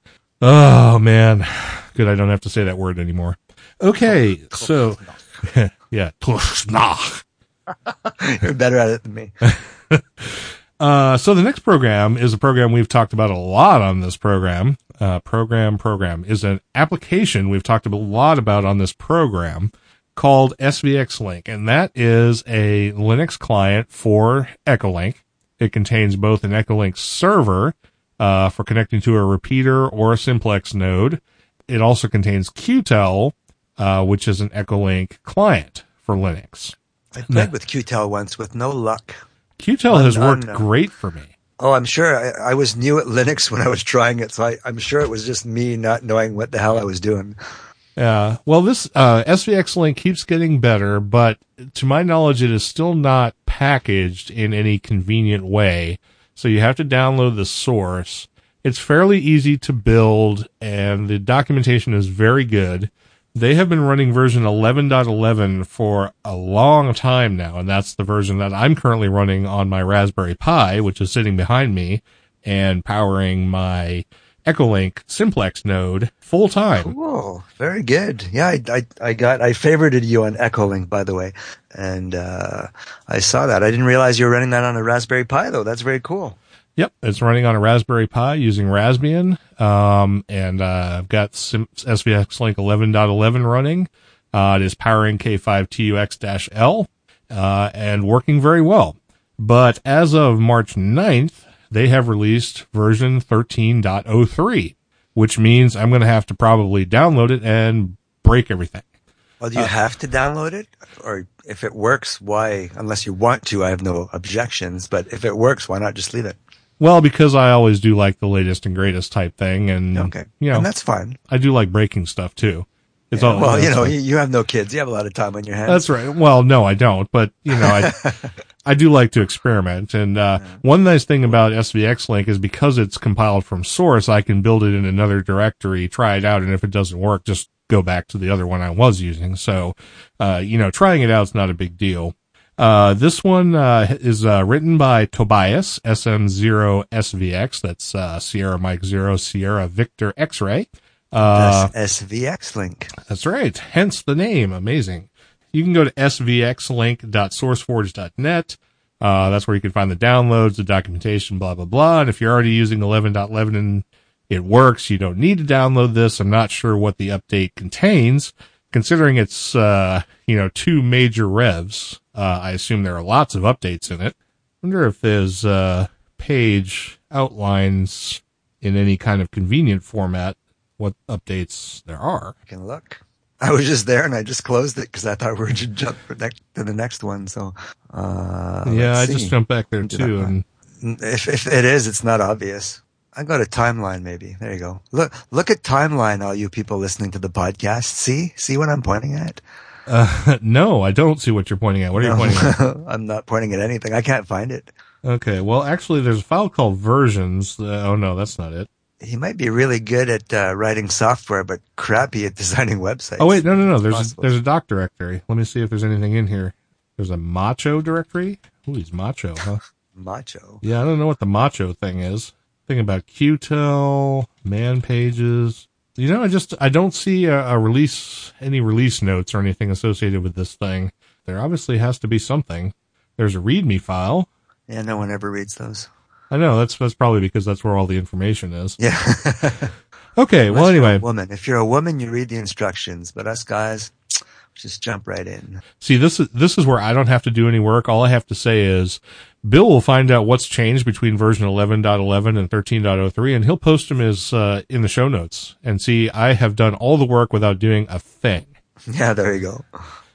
Oh man, good. I don't have to say that word anymore. Okay, so yeah, you're better at it than me. uh, so the next program is a program we've talked about a lot on this program. Uh, program program is an application we've talked a lot about on this program called SVX Link, and that is a Linux client for Echolink. It contains both an Echolink server uh, for connecting to a repeater or a simplex node. It also contains Qtel, uh, which is an Echolink client for Linux. I played with Qtel once with no luck. Qtel has worked great for me. Oh, I'm sure. I, I, was new at Linux when I was trying it, so I, am sure it was just me not knowing what the hell I was doing. Yeah. Well, this uh, SVX link keeps getting better, but to my knowledge, it is still not packaged in any convenient way. So you have to download the source. It's fairly easy to build and the documentation is very good. They have been running version 11.11 for a long time now, and that's the version that I'm currently running on my Raspberry Pi, which is sitting behind me and powering my Echolink simplex node full time. Cool. Very good. Yeah, I, I, I got, I favorited you on Echolink, by the way. And, uh, I saw that. I didn't realize you were running that on a Raspberry Pi though. That's very cool. Yep. It's running on a Raspberry Pi using Raspbian. Um, and, uh, I've got Sim- SVX Link 11.11 running. Uh, it is powering K5TUX-L, uh, and working very well. But as of March 9th, they have released version 13.03, which means I'm going to have to probably download it and break everything. Well, do you uh, have to download it? Or if it works, why, unless you want to, I have no objections, but if it works, why not just leave it? Well, because I always do like the latest and greatest type thing, and okay, you know, and that's fine. I do like breaking stuff too. It's yeah, all well, you know, you have no kids. You have a lot of time on your hands. That's right. Well, no, I don't. But you know, I I do like to experiment. And uh, one nice thing about SVX Link is because it's compiled from source, I can build it in another directory, try it out, and if it doesn't work, just go back to the other one I was using. So, uh, you know, trying it out is not a big deal. Uh, this one uh, is uh, written by Tobias SM0SVX. That's uh, Sierra Mike Zero Sierra Victor X-ray. Uh, SVX link. That's right. Hence the name. Amazing. You can go to svxlink.sourceforge.net. Uh, that's where you can find the downloads, the documentation, blah, blah, blah. And if you're already using 11.11 and it works, you don't need to download this. I'm not sure what the update contains. Considering it's, uh, you know, two major revs, uh, I assume there are lots of updates in it. wonder if there's, uh, page outlines in any kind of convenient format what updates there are. I can look. I was just there and I just closed it because I thought we were to jump to the next one. So, uh, yeah, I just jumped back there too. And if, if it is, it's not obvious. I go to timeline maybe. There you go. Look, look at timeline, all you people listening to the podcast. See, see what I'm pointing at? Uh, no, I don't see what you're pointing at. What are you pointing at? I'm not pointing at anything. I can't find it. Okay. Well, actually, there's a file called versions. Uh, oh no, that's not it. He might be really good at uh, writing software, but crappy at designing websites. Oh wait, no, no, no. There's a, there's a doc directory. Let me see if there's anything in here. There's a macho directory. Ooh, he's macho, huh? macho. Yeah, I don't know what the macho thing is. Thing about Qtel, man pages. You know, I just I don't see a, a release any release notes or anything associated with this thing. There obviously has to be something. There's a README file. Yeah, no one ever reads those. I know that's that's probably because that's where all the information is. Yeah. okay. Unless well, anyway, woman. If you're a woman, you read the instructions, but us guys, just jump right in. See, this is this is where I don't have to do any work. All I have to say is, Bill will find out what's changed between version 11.11 and 13.03, and he'll post them as uh, in the show notes. And see, I have done all the work without doing a thing. Yeah, there you go.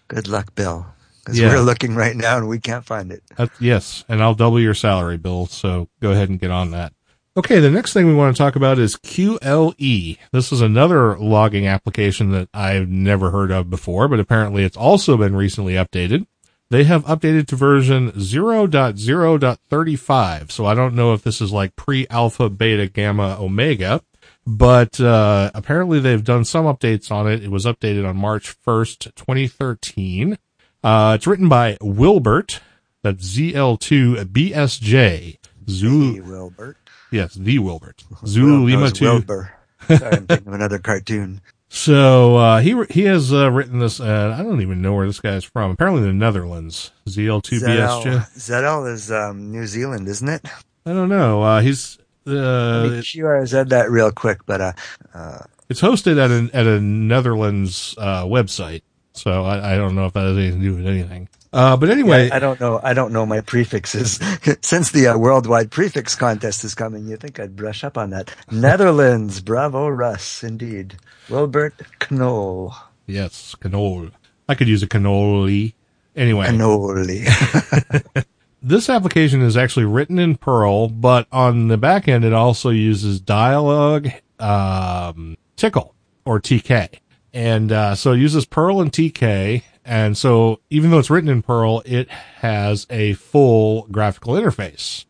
Good luck, Bill. Because yeah. we're looking right now and we can't find it. Uh, yes, and I'll double your salary, Bill. So go ahead and get on that. Okay, the next thing we want to talk about is QLE. This is another logging application that I've never heard of before, but apparently it's also been recently updated. They have updated to version 0.0.35, so I don't know if this is like pre-alpha, beta, gamma, omega, but uh, apparently they've done some updates on it. It was updated on March 1st, 2013. Uh, it's written by Wilbert. That's ZL2BSJ. Zulu. Wilbert. Yes, the Wilbert. Zulu Lima 2. Wilbur. Sorry, I'm thinking of another cartoon. So, uh, he, he has, uh, written this, uh, I don't even know where this guy's from. Apparently the Netherlands. ZL2BSJ. ZL is, um, New Zealand, isn't it? I don't know. Uh, he's, uh, said that real quick, but, uh, uh, it's hosted at a, at a Netherlands, uh, website. So I, I don't know if that has anything to do with anything. Uh, but anyway, yeah, I don't know. I don't know my prefixes. Since the uh, worldwide prefix contest is coming, you think I'd brush up on that? Netherlands, bravo, Russ, indeed. Wilbert Knol. Yes, Knol. I could use a cannoli. Anyway, cannoli. this application is actually written in Perl, but on the back end, it also uses Dialog um, Tcl or TK. And uh, so it uses Perl and TK. And so even though it's written in Perl, it has a full graphical interface.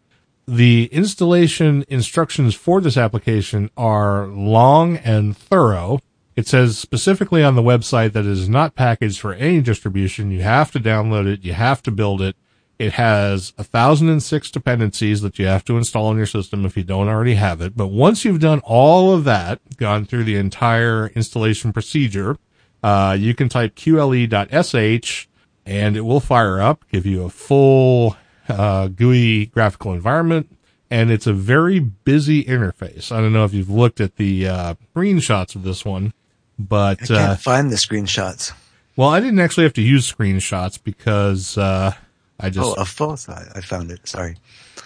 The installation instructions for this application are long and thorough. It says specifically on the website that it is not packaged for any distribution. You have to download it. You have to build it. It has 1006 dependencies that you have to install on your system if you don't already have it. But once you've done all of that, gone through the entire installation procedure, uh, you can type qle.sh and it will fire up, give you a full uh, GUI graphical environment. And it's a very busy interface. I don't know if you've looked at the uh, screenshots of this one, but I can't uh, find the screenshots. Well, I didn't actually have to use screenshots because uh, I just oh a full size. I found it. Sorry.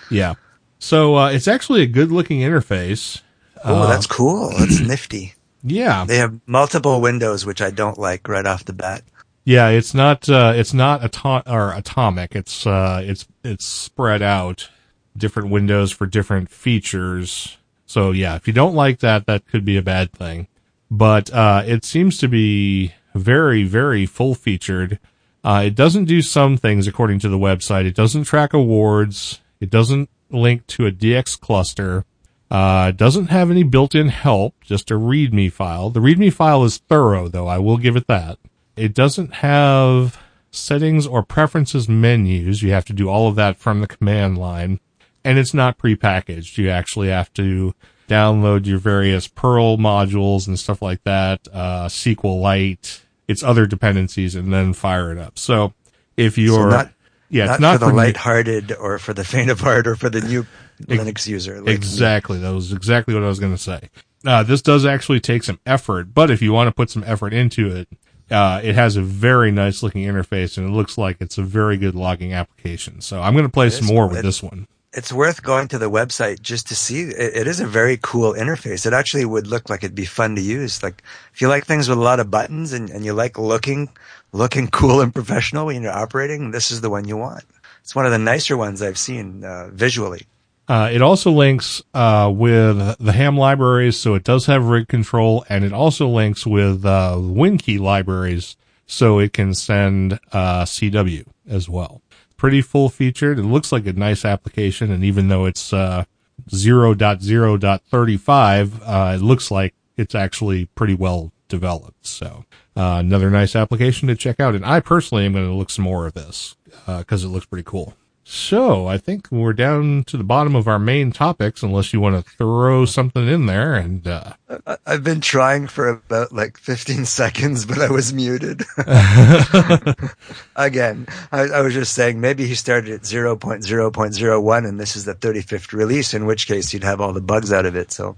Yeah. So uh, it's actually a good looking interface. Oh, uh, that's cool. That's nifty. Yeah. They have multiple windows, which I don't like right off the bat. Yeah, it's not uh, it's not atom- or atomic. It's uh, it's it's spread out, different windows for different features. So yeah, if you don't like that, that could be a bad thing. But uh, it seems to be very very full featured. Uh, it doesn't do some things according to the website. It doesn't track awards. It doesn't link to a DX cluster. Uh, doesn't have any built-in help, just a README file. The README file is thorough, though. I will give it that. It doesn't have settings or preferences menus. You have to do all of that from the command line. And it's not prepackaged. You actually have to download your various Perl modules and stuff like that, uh, SQLite, its other dependencies and then fire it up. So if you're so not Yeah, not, it's not for the new- lighthearted or for the faint of heart or for the new Linux user. like. Exactly. That was exactly what I was going to say. Uh, this does actually take some effort, but if you want to put some effort into it, uh, it has a very nice looking interface and it looks like it's a very good logging application. So I'm going to play some more with this one. It's worth going to the website just to see. It, it is a very cool interface. It actually would look like it'd be fun to use. Like if you like things with a lot of buttons and, and you like looking, looking cool and professional when you're operating, this is the one you want. It's one of the nicer ones I've seen uh, visually. Uh, it also links uh, with the ham libraries, so it does have rig control, and it also links with uh, WinKey libraries, so it can send uh, CW as well. Pretty full featured. It looks like a nice application, and even though it's uh, 0.0.35, uh, it looks like it's actually pretty well developed. So uh, another nice application to check out. And I personally am going to look some more of this because it looks pretty cool. So I think we're down to the bottom of our main topics, unless you want to throw something in there. And uh, I- I've been trying for about like 15 seconds, but I was muted. Again, I, I was just saying maybe he started at 0.0.01 and this is the 35th release, in which case he'd have all the bugs out of it. So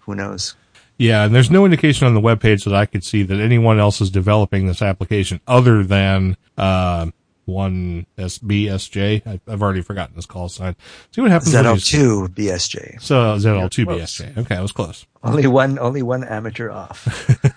who knows? yeah, and there's no indication on the webpage that I could see that anyone else is developing this application other than uh, one SBSJ. I, I've already forgotten his call sign. See what happens. when you- ZL2 BSJ. So ZL2 Close. BSJ. Okay, I was close. Only one, only one amateur off.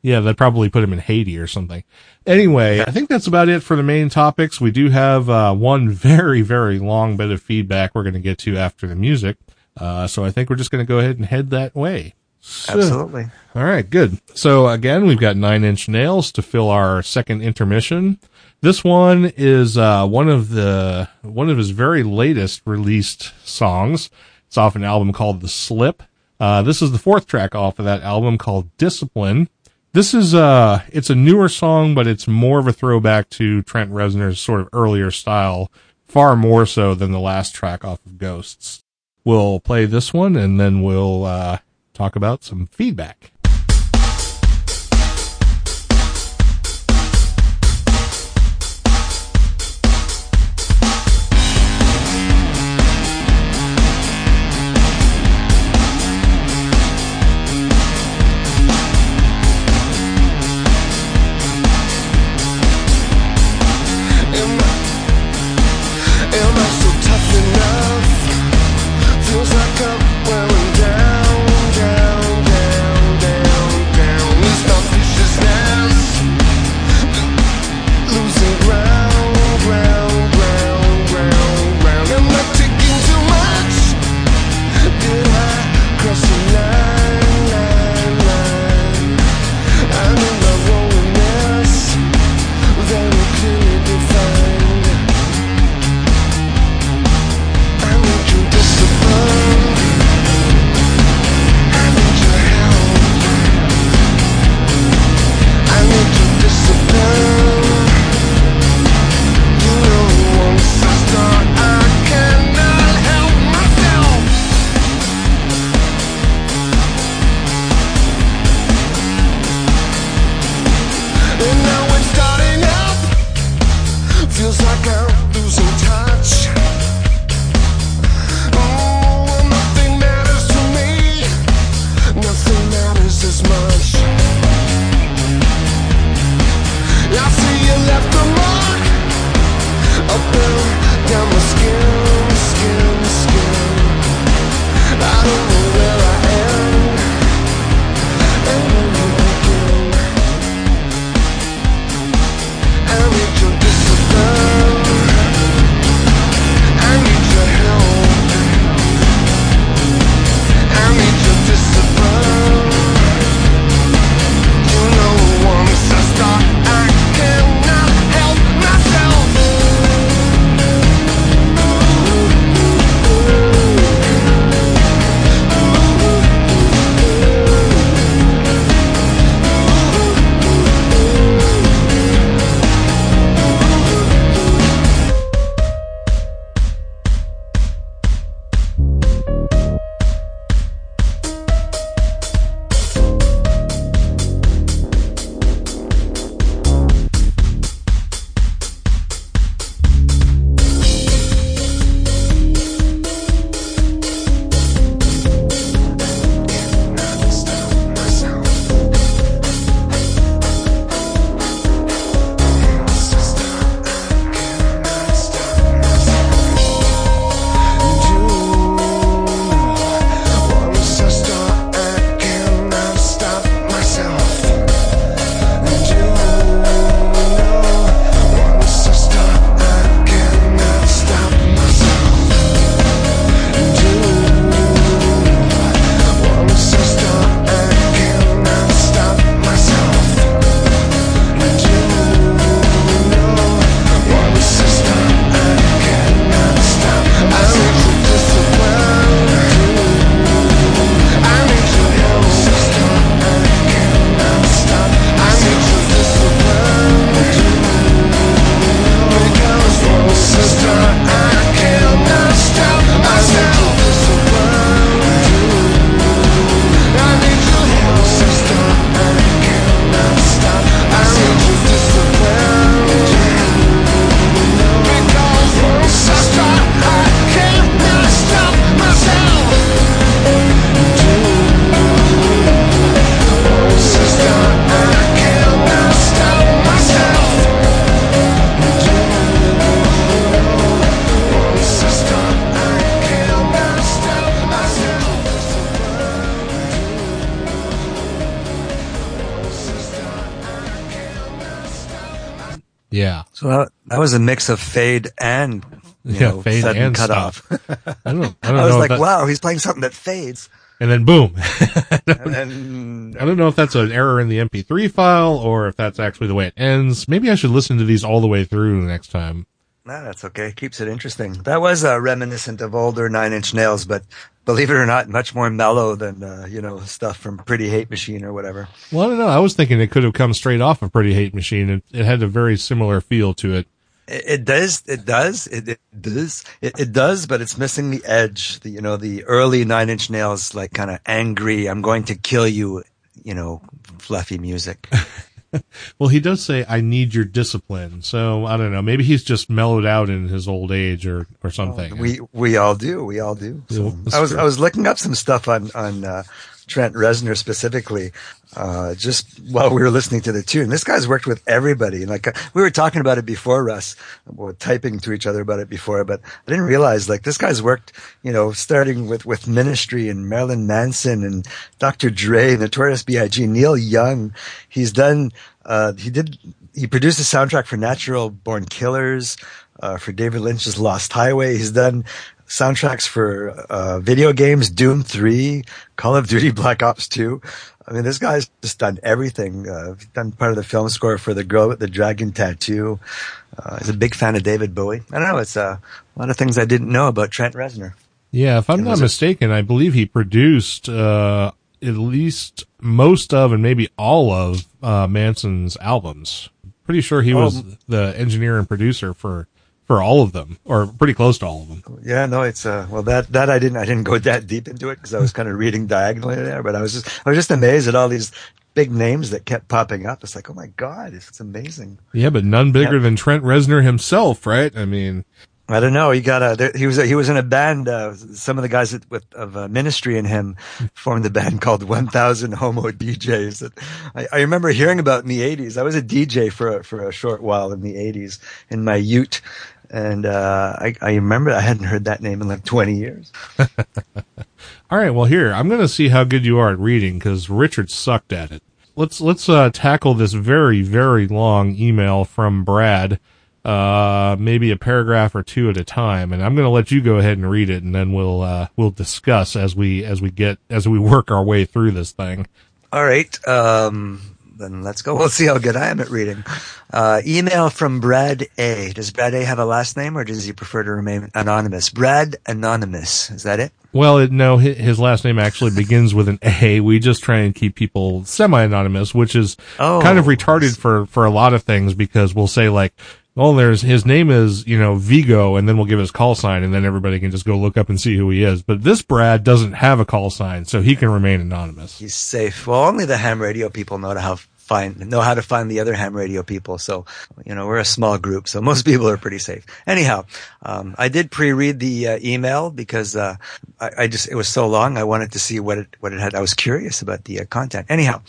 Yeah, that probably put him in Haiti or something. Anyway, I think that's about it for the main topics. We do have uh, one very, very long bit of feedback we're going to get to after the music. Uh, so I think we're just going to go ahead and head that way. So- Absolutely. all right, good. So again, we've got nine inch nails to fill our second intermission. This one is uh, one of the one of his very latest released songs. It's off an album called The Slip. Uh, this is the fourth track off of that album called Discipline. This is uh it's a newer song, but it's more of a throwback to Trent Reznor's sort of earlier style, far more so than the last track off of Ghosts. We'll play this one and then we'll uh talk about some feedback. Was a mix of fade and you Yeah, know, fade sudden and cut off. I don't, I don't I was know. like, that- wow, he's playing something that fades. And then boom. And then I don't know if that's an error in the MP3 file or if that's actually the way it ends. Maybe I should listen to these all the way through next time. No, that's okay. Keeps it interesting. That was uh, reminiscent of older Nine Inch Nails, but believe it or not, much more mellow than uh, you know stuff from Pretty Hate Machine or whatever. Well, I don't know. I was thinking it could have come straight off of Pretty Hate Machine. It, it had a very similar feel to it. It, does. It does. It, it does. It, it does. But it's missing the edge. The you know the early Nine Inch Nails like kind of angry. I'm going to kill you. You know, fluffy music. Well, he does say, I need your discipline. So I don't know. Maybe he's just mellowed out in his old age or, or something. We we all do. We all do. So Yeah, I was true. I was looking up some stuff on on uh, Trent Reznor specifically, uh, just while we were listening to the tune. This guy's worked with everybody. Like uh, we were talking about it before, Russ. We were typing to each other about it before, but I didn't realize like this guy's worked. You know, starting with with Ministry and Marilyn Manson and Dr. Dre, Notorious B.I.G., Neil Young. He's done. Uh, he did. He produced a soundtrack for Natural Born Killers, uh, for David Lynch's Lost Highway. He's done soundtracks for uh, video games, Doom 3, Call of Duty Black Ops 2. I mean, this guy's just done everything. Uh, he's done part of the film score for The Girl with the Dragon Tattoo. Uh, he's a big fan of David Bowie. I don't know. It's uh, a lot of things I didn't know about Trent Reznor. Yeah, if I'm not mistaken, I believe he produced uh, at least most of and maybe all of uh, Manson's albums. Pretty sure he was Oh. the engineer and producer for for all of them, or pretty close to all of them. Yeah, no, it's uh, well that that I didn't I didn't go that deep into it because I was kind of reading diagonally there, but I was just I was just amazed at all these big names that kept popping up. It's like, oh my god, it's, it's amazing. Yeah, but none bigger Yeah. than Trent Reznor himself, right? I mean, I don't know. He got a. There, he was. A, he was in a band. Uh, some of the guys that, with of uh, Ministry and him formed a band called One Thousand Homo DJs. That I, I remember hearing about in the '80s. I was a DJ for a, for a short while in the '80s in my Ute, and uh, I, I remember I hadn't heard that name in like 20 years. all right. Well, here I'm going to see how good you are at reading because Richard sucked at it. Let's let's uh, tackle this very very long email from Brad. Uh, maybe a paragraph or two at a time, and I'm going to let you go ahead and read it, and then we'll uh, we'll discuss as we as we get as we work our way through this thing. All right. Um, then let's go. We'll see how good I am at reading. Uh, email from Brad A. Does Brad A have a last name or does he prefer to remain anonymous? Brad Anonymous. Is that it? Well, it, no, his last name actually begins with an A. We just try and keep people semi-anonymous, which is Oh. kind of retarded for, for a lot of things because we'll say like, well, there's, his name is, you know, Vigo, and then we'll give his call sign, and then everybody can just go look up and see who he is. But this Brad doesn't have a call sign, so he can remain anonymous. He's safe. Well, only the ham radio people know to how find know how to find the other ham radio people. So, you know, we're a small group, so most people are pretty safe. Anyhow, um, I did pre-read the uh, email because uh, I, I just it was so long. I wanted to see what it what it had. I was curious about the uh, content. Anyhow.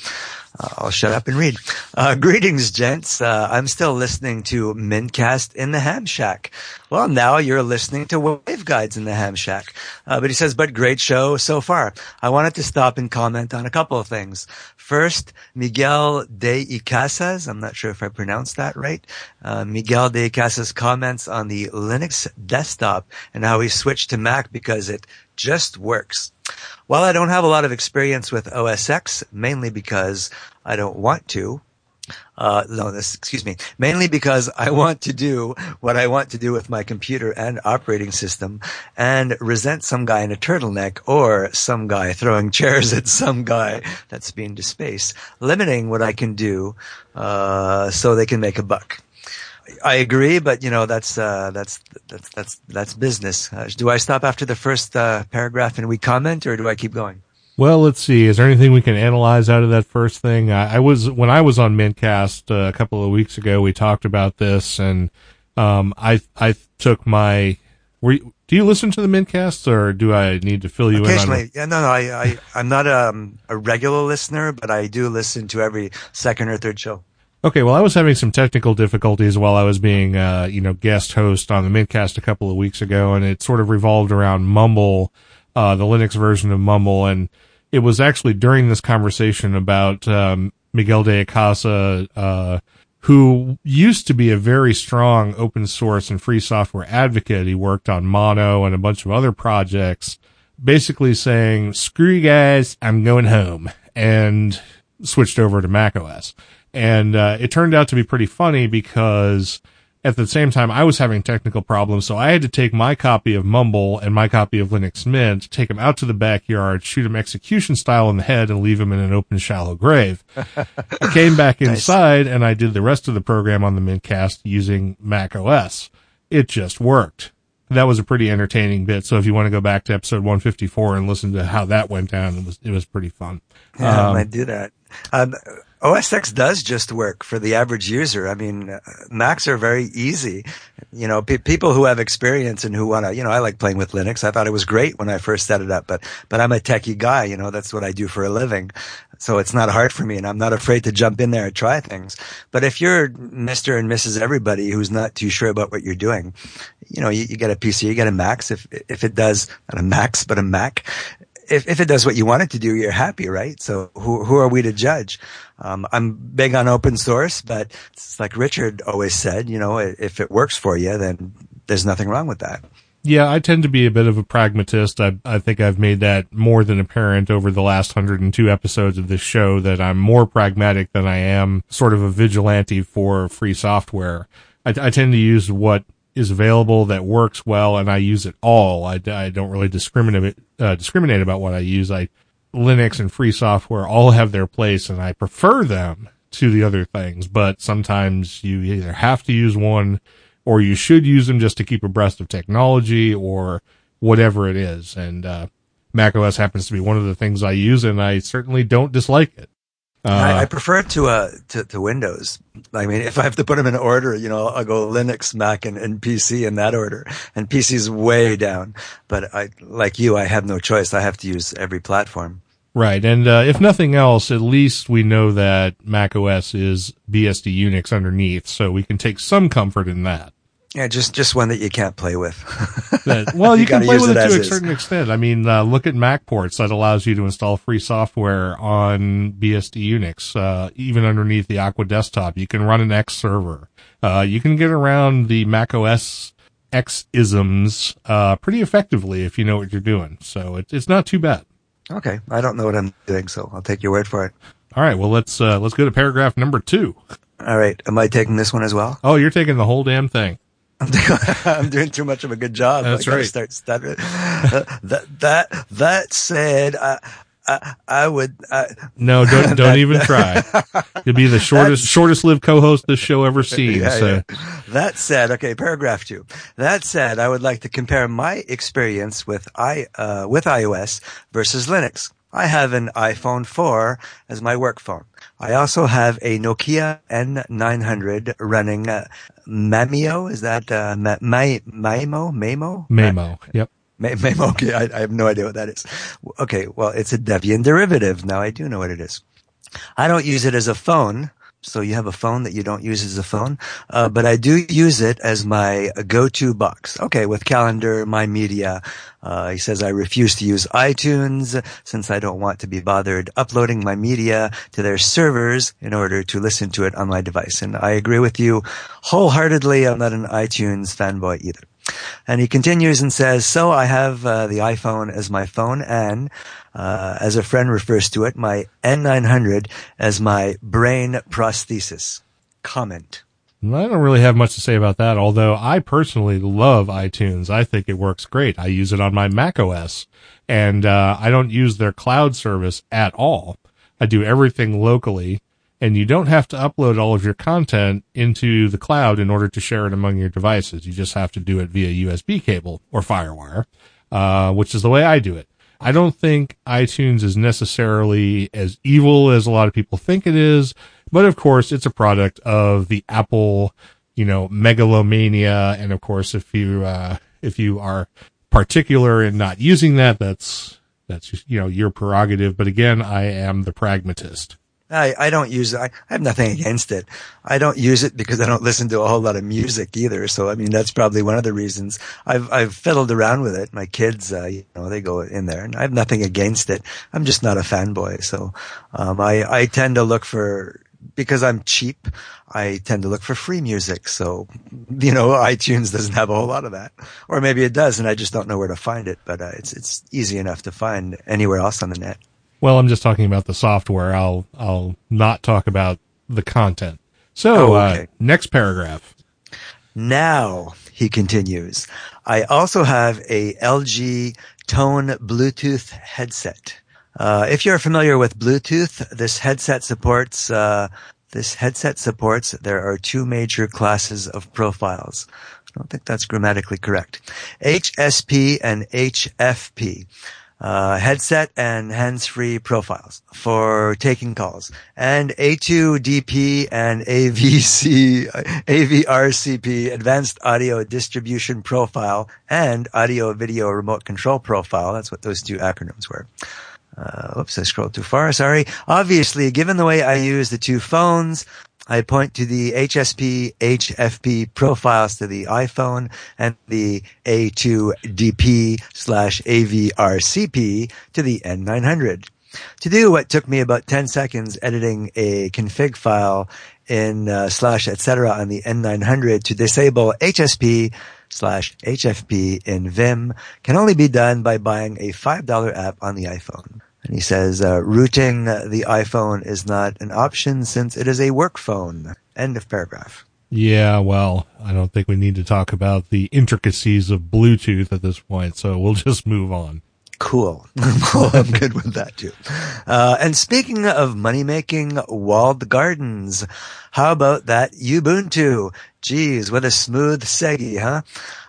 Uh, I'll shut up and read. Uh, greetings, gents. Uh, I'm still listening to Mincast in the Ham Shack. Well, now you're listening to Waveguides in the Ham Shack. Uh, but he says, but great show so far. I wanted to stop and comment on a couple of things. First, Miguel de Icasas. I'm not sure if I pronounced that right. Uh, Miguel de Icasas comments on the Linux desktop and how he switched to Mac because it just works. While I don't have a lot of experience with OS X, mainly because I don't want to, uh, no, this, excuse me, mainly because I want to do what I want to do with my computer and operating system and resent some guy in a turtleneck or some guy throwing chairs at some guy that's been to space, limiting what I can do, uh, so they can make a buck. I agree, but you know that's uh, that's that's that's that's business. Uh, do I stop after the first uh, paragraph and we comment, or do I keep going? Well, let's see. Is there anything we can analyze out of that first thing? I, I was when I was on Mintcast uh, a couple of weeks ago. We talked about this, and um, I I took my. Were you, do you listen to the Mintcast, or do I need to fill you in on? Occasionally, yeah, no, no, I, I I'm not um, a regular listener, but I do listen to every second or third show. Okay, well, I was having some technical difficulties while I was being, uh, you know, guest host on the Mintcast a couple of weeks ago, and it sort of revolved around Mumble, uh, the Linux version of Mumble, and it was actually during this conversation about um, Miguel de Acasa uh, who used to be a very strong open source and free software advocate. He worked on Mono and a bunch of other projects, basically saying, screw you guys, I'm going home and switched over to macOS. And, uh, it turned out to be pretty funny because at the same time, I was having technical problems, so I had to take my copy of Mumble and my copy of Linux Mint, take them out to the backyard, shoot them execution style in the head, and leave them in an open, shallow grave. I came back inside and I did the rest of the program on the Mintcast using Mac OS. It just worked. That was a pretty entertaining bit. So if you want to go back to episode 154 and listen to how that went down, it was it was pretty fun. Yeah, I Um, might do that. Um, OS X does just work for the average user. I mean, uh, Macs are very easy. You know, pe- people who have experience and who want to, you know, I like playing with Linux. I thought it was great when I first set it up, but, but I'm a techie guy. You know, that's what I do for a living. So it's not hard for me and I'm not afraid to jump in there and try things. But if you're Mr. and Mrs. Everybody who's not too sure about what you're doing, you know, you, you get a PC, you get a Mac. If, if it does, not a Max, but a Mac, if, if it does what you want it to do, you're happy, right? So who, who are we to judge? Um, I'm big on open source, but it's like Richard always said, you know, if it works for you, then there's nothing wrong with that. Yeah, I tend to be a bit of a pragmatist. I, I think I've made that more than apparent over the last 102 episodes of this show that I'm more pragmatic than I am sort of a vigilante for free software. I, I tend to use what is available that works well and I use it all. I, I don't really discriminate, uh, discriminate about what I use. I, Linux and free software all have their place and I prefer them to the other things, but sometimes you either have to use one or you should use them just to keep abreast of technology or whatever it is. And, uh, macOS happens to be one of the things I use and I certainly don't dislike it. Uh, I, I prefer to, uh, to, to Windows. I mean, if I have to put them in order, you know, I'll go Linux, Mac, and, and PC in that order. And PC is way down. But I, like you, I have no choice. I have to use every platform. Right. And, uh, if nothing else, at least we know that Mac OS is BSD Unix underneath, so we can take some comfort in that. Yeah, just, just one that you can't play with. That, well, you, can play with it, it to a certain extent. I mean, uh, look at MacPorts that allows you to install free software on BSD Unix, uh, even underneath the Aqua desktop. You can run an X server. Uh, you can get around the Mac OS X isms, uh, pretty effectively if you know what you're doing. So it, it's not too bad. Okay. I don't know what I'm doing, so I'll take your word for it. All right. Well, let's, uh, let's go to paragraph number two. All right. Am I taking this one as well? Oh, you're taking the whole damn thing. I'm doing, I'm doing too much of a good job. That's I right. Start stuttering. Uh, that that that said, I I, I would. I, No, don't, don't even try. You'll be the shortest, shortest lived co-host this show ever seen. Yeah, so. yeah. That said, okay, paragraph two. That said, I would like to compare my experience with i uh, with iOS versus Linux. I have an iPhone 4 as my work phone. I also have a Nokia N900 running uh, Mamio. Is that uh, Ma- Ma- Maemo? Maemo? Mamo. Yep. Ma- Maemo. Okay, I, I have no idea what that is. Okay, well, it's a Debian derivative. Now I do know what it is. I don't use it as a phone. So you have a phone that you don't use as a phone, uh, but I do use it as my go-to box. Okay, with calendar, my media. Uh, he says I refuse to use iTunes since I don't want to be bothered uploading my media to their servers in order to listen to it on my device. And I agree with you wholeheartedly. I'm not an iTunes fanboy either. And he continues and says, so I have uh, the iPhone as my phone and, uh, as a friend refers to it, my N900 as my brain prosthesis. Comment. I don't really have much to say about that, although I personally love iTunes. I think it works great. I use it on my Mac OS and, uh, I don't use their cloud service at all. I do everything locally and you don't have to upload all of your content into the cloud in order to share it among your devices. You just have to do it via USB cable or Firewire, uh, which is the way I do it. I don't think iTunes is necessarily as evil as a lot of people think it is, but of course it's a product of the Apple, you know, megalomania. And of course, if you, uh, if you are particular in not using that, that's, that's, you know, your prerogative. But again, I am the pragmatist. I, I don't use it. I, I have nothing against it. I don't use it because I don't listen to a whole lot of music either. So, I mean, that's probably one of the reasons I've, I've fiddled around with it. My kids, uh, you know, they go in there and I have nothing against it. I'm just not a fanboy. So, um, I, I tend to look for because I'm cheap, I tend to look for free music. So, you know, iTunes doesn't have a whole lot of that, or maybe it does, and I just don't know where to find it. But uh, it's it's easy enough to find anywhere else on the net. Well, I'm just talking about the software. I'll I'll not talk about the content. So, Oh, uh, next paragraph. Now, he continues, I also have a LG Tone Bluetooth headset. Uh, if you're familiar with Bluetooth, this headset supports, uh, this headset supports, there are two major classes of profiles. I don't think that's grammatically correct. HSP and HFP. Uh, headset and hands-free profiles for taking calls and A2DP and AVC, AVRCP advanced audio distribution profile and audio video remote control profile. That's what those two acronyms were. Uh, whoops, I scrolled too far. Sorry. Obviously, given the way I use the two phones, I point to the HSP, HFP profiles to the iPhone and the A2DP slash AVRCP to the N900. To do what took me about 10 seconds editing a config file in uh, slash etc on the N900 to disable HSP slash HFP in Vim can only be done by buying a $5 app on the iPhone. And he says, uh, rooting the iPhone is not an option since it is a work phone. End of paragraph. Yeah, well, I don't think we need to talk about the intricacies of Bluetooth at this point, so we'll just move on. Cool. well, I'm good with that too. Uh, and speaking of money making, walled gardens. How about that Ubuntu? Geez, what a smooth segue, huh?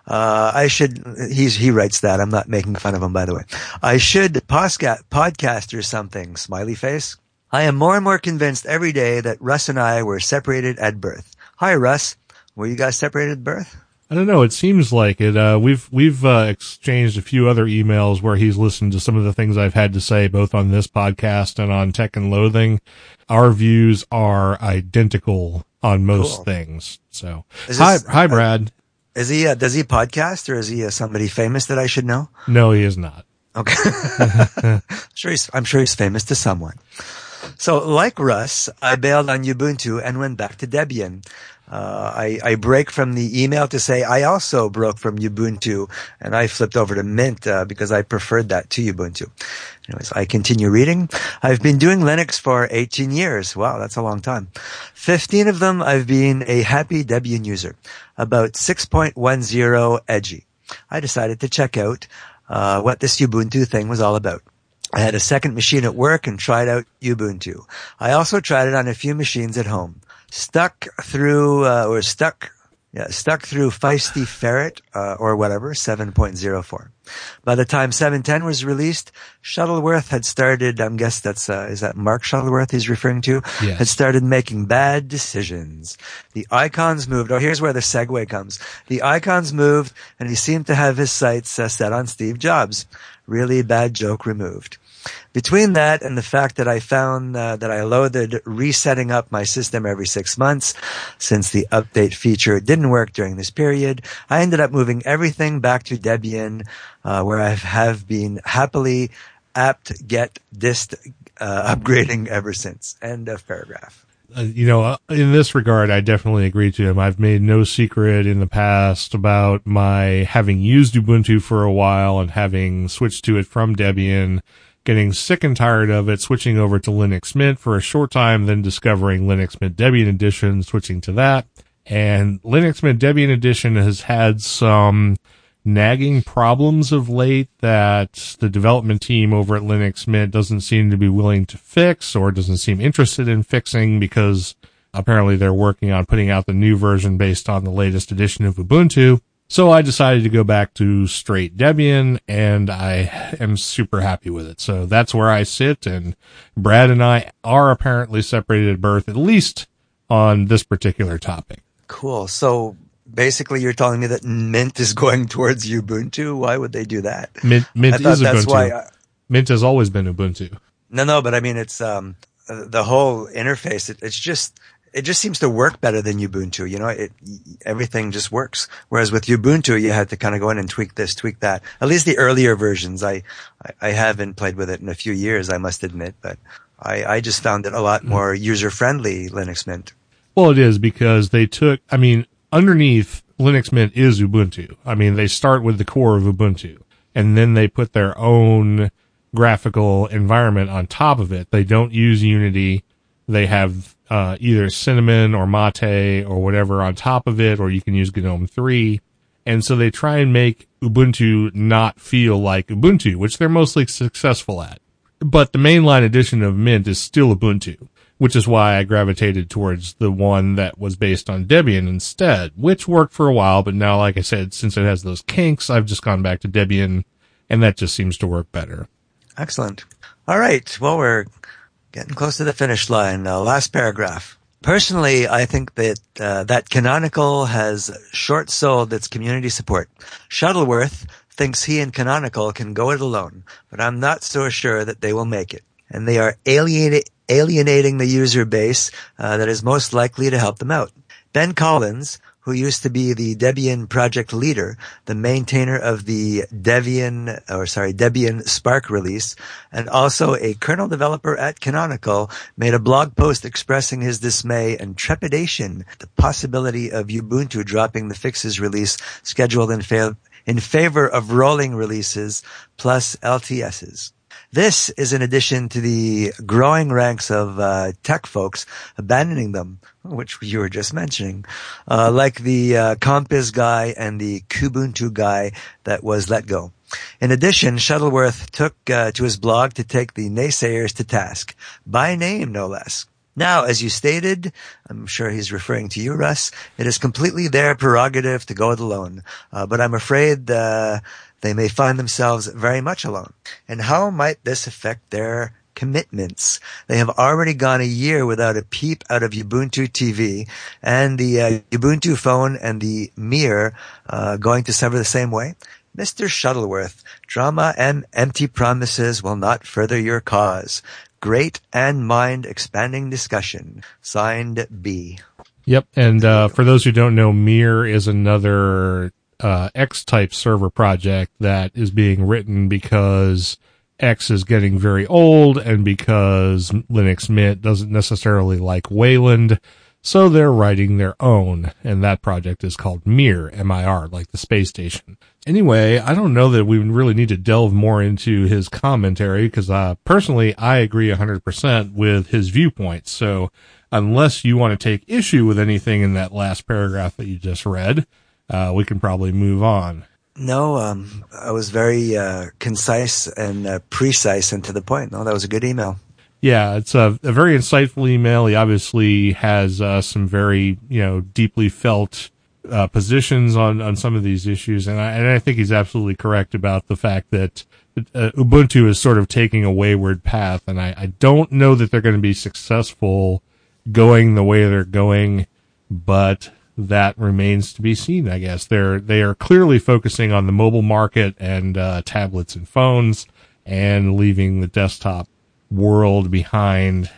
Uh, I should, he's, he writes that. I'm not making fun of him, by the way. I should posca- podcast or something. Smiley face. I am more and more convinced every day that Russ and I were separated at birth. Hi, Russ. Were you guys separated at birth? I don't know. It seems like it. Uh, we've we've uh, exchanged a few other emails where he's listened to some of the things I've had to say, both on this podcast and on Tech and Loathing. Our views are identical on most Cool. thing. So, Is hi, hi, Brad. Is he, uh, does he podcast or is he uh, somebody famous that I should know? No, he is not. Okay. sure he's, I'm sure he's famous to someone. So like Russ, I bailed on Ubuntu and went back to Debian. Uh, I, I break from the email to say I also broke from Ubuntu and I flipped over to Mint, uh, because I preferred that to Ubuntu. Anyways, I continue reading. I've been doing Linux for 18 years. Wow, that's a long time. 15 of them I've been a happy Debian user. About 6.10 edgy. I decided to check out, uh, what this Ubuntu thing was all about. I had a second machine at work and tried out Ubuntu. I also tried it on a few machines at home. Stuck through, uh, or stuck, yeah, stuck through Feisty Ferret, uh, or whatever, 7.04. By the time 710 was released, Shuttleworth had started, I'm guess that's, uh, is that Mark Shuttleworth he's referring to? Yes. Had started making bad decisions. The icons moved. Oh, here's where the segue comes. The icons moved and he seemed to have his sights uh, set on Steve Jobs. Really bad joke removed. Between that and the fact that I found uh, that I loathed resetting up my system every six months, since the update feature didn't work during this period, I ended up moving everything back to Debian, uh, where I have been happily apt get dist uh, upgrading ever since. End of paragraph. uh, you know, uh, in this regard, I definitely agree to him. I've made no secret in the past about my having used Ubuntu for a while and having switched to it from Debian, getting sick and tired of it, switching over to Linux Mint for a short time, then discovering Linux Mint Debian Edition, switching to that. And Linux Mint Debian Edition has had some nagging problems of late that the development team over at Linux Mint doesn't seem to be willing to fix or doesn't seem interested in fixing because apparently they're working on putting out the new version based on the latest edition of Ubuntu. So I decided to go back to straight Debian and I am super happy with it. So that's where I sit and Brad and I are apparently separated at birth, at least on this particular topic. Cool. So basically, you're telling me that Mint is going towards Ubuntu. Why would they do that? Mint, Mint is that's Ubuntu. why. I, Mint has always been Ubuntu. no, no, but I mean, it's um uh, the whole interface. It, it's just it just seems to work better than Ubuntu. You know, it everything just works. Whereas with Ubuntu, you had to kind of go in and tweak this, tweak that. At least the earlier versions. I I haven't played with it in a few years, I must admit, but I, I just found it a lot mm. more user friendly. Linux Mint. Well, it is because they took. I mean, underneath Linux Mint is Ubuntu. I mean, they start with the core of Ubuntu, and then they put their own graphical environment on top of it. They don't use Unity. They have uh, either Cinnamon or Mate or whatever on top of it, or you can use GNOME 3. And so they try and make Ubuntu not feel like Ubuntu, which they're mostly successful at. But the mainline edition of Mint is still Ubuntu, which is why I gravitated towards the one that was based on Debian instead, which worked for a while, but now, like I said, since it has those kinks, I've just gone back to Debian, and that just seems to work better. Excellent. All right. Well, we're getting close to the finish line. Uh, last paragraph. Personally, I think that uh, that Canonical has short sold its community support. Shuttleworth thinks he and Canonical can go it alone, but I'm not so sure that they will make it. And they are alienating, alienating the user base uh, that is most likely to help them out. Ben Collins, who used to be the Debian project leader, the maintainer of the Debian, or sorry, Debian SPARC release, and also a kernel developer at Canonical, made a blog post expressing his dismay and trepidation at the possibility of Ubuntu dropping the fixes release scheduled in, fa- in favor of rolling releases plus LTSs. This is in addition to the growing ranks of uh, tech folks abandoning them, which you were just mentioning, uh, like the uh, Compiz guy and the Kubuntu guy that was let go. In addition, Shuttleworth took uh, to his blog to take the naysayers to task, by name no less. Now, as you stated, I'm sure he's referring to you, Russ, it is completely their prerogative to go it alone. Uh, but I'm afraid uh, they may find themselves very much alone. And how might this affect their commitments? They have already gone a year without a peep out of Ubuntu TV and the uh, Ubuntu phone and the Mir uh, going to suffer the same way. Mr. Shuttleworth, drama and empty promises will not further your cause. Great and mind expanding discussion. Signed B. Yep. And uh, for those who don't know, Mir is another uh, X type server project that is being written because X is getting very old and because Linux Mint doesn't necessarily like Wayland. So they're writing their own, and that project is called Mir, M-I-R, like the space station. Anyway, I don't know that we really need to delve more into his commentary because, uh, personally, I agree 100% with his viewpoint. So unless you want to take issue with anything in that last paragraph that you just read, uh, we can probably move on. No, um, I was very uh, concise and uh, precise and to the point. No, that was a good email. Yeah, it's a, a very insightful email. He obviously has uh, some very, you know, deeply felt uh, positions on, on some of these issues, and I, and I think he's absolutely correct about the fact that uh, Ubuntu is sort of taking a wayward path, and I, I don't know that they're going to be successful going the way they're going, but that remains to be seen. I guess they're they are clearly focusing on the mobile market and uh, tablets and phones, and leaving the desktop world behind.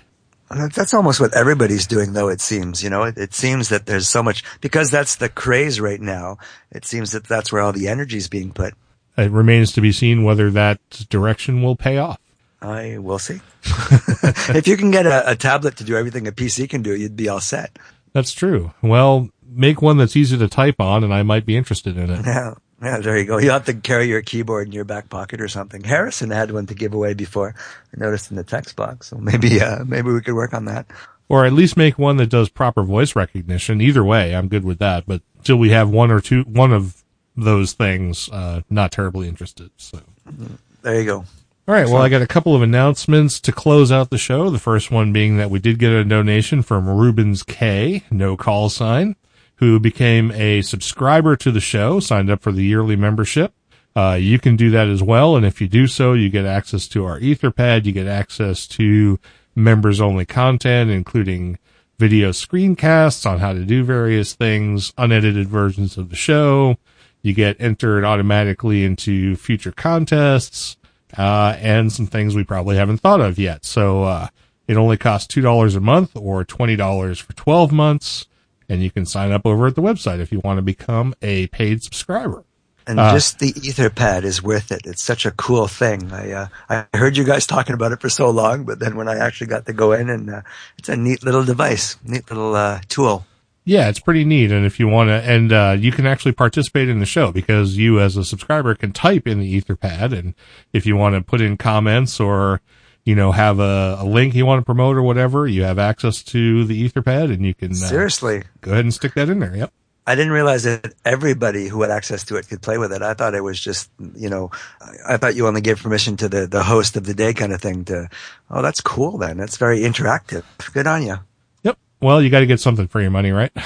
That's almost what everybody's doing, though. It seems, you know, it, it seems that there's so much because that's the craze right now. It seems that that's where all the energy is being put. It remains to be seen whether that direction will pay off. I will see. if you can get a, a tablet to do everything a PC can do, you'd be all set. That's true. Well, make one that's easy to type on, and I might be interested in it. Yeah. Yeah, there you go. You have to carry your keyboard in your back pocket or something. Harrison had one to give away before. I noticed in the text box. So maybe, uh, maybe we could work on that. Or at least make one that does proper voice recognition. Either way, I'm good with that. But till we have one or two, one of those things, uh, not terribly interested. So there you go. All right. Well, I got a couple of announcements to close out the show. The first one being that we did get a donation from Rubens K, no call sign who became a subscriber to the show, signed up for the yearly membership. Uh, you can do that as well. And if you do so, you get access to our Etherpad. You get access to members only content, including video screencasts on how to do various things, unedited versions of the show. You get entered automatically into future contests, uh, and some things we probably haven't thought of yet. So, uh, It only costs $2 a month or $20 for 12 months. And you can sign up over at the website if you want to become a paid subscriber. And Uh, just the Etherpad is worth it. It's such a cool thing. I uh, I heard you guys talking about it for so long, but then when I actually got to go in, and uh, it's a neat little device, neat little uh, tool. Yeah, it's pretty neat. And if you want to, and uh, you can actually participate in the show because you, as a subscriber, can type in the Etherpad. And if you want to put in comments or, you know, have a, a link you want to promote or whatever, you have access to the Etherpad and you can uh, Seriously, go ahead and stick that in there. Yep. I didn't realize that everybody who had access to it could play with it. I thought it was just, you know, I I thought you only gave permission to the, the host of the day kind of thing to, oh, that's cool then. That's very interactive. Good on you. Yep. Well, you got to get something for your money, right?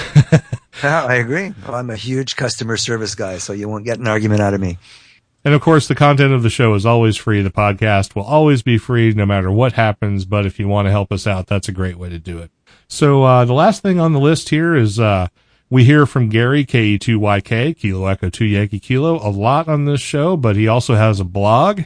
Yeah, I agree. Well, I'm a huge customer service guy, so you won't get an argument out of me. And of course, the content of the show is always free. The podcast will always be free no matter what happens. But if you want to help us out, that's a great way to do it. So, uh, the last thing on the list here is, uh, we hear from Gary, KE2YK, Kilo Echo 2 Yankee Kilo, a lot on this show, but he also has a blog.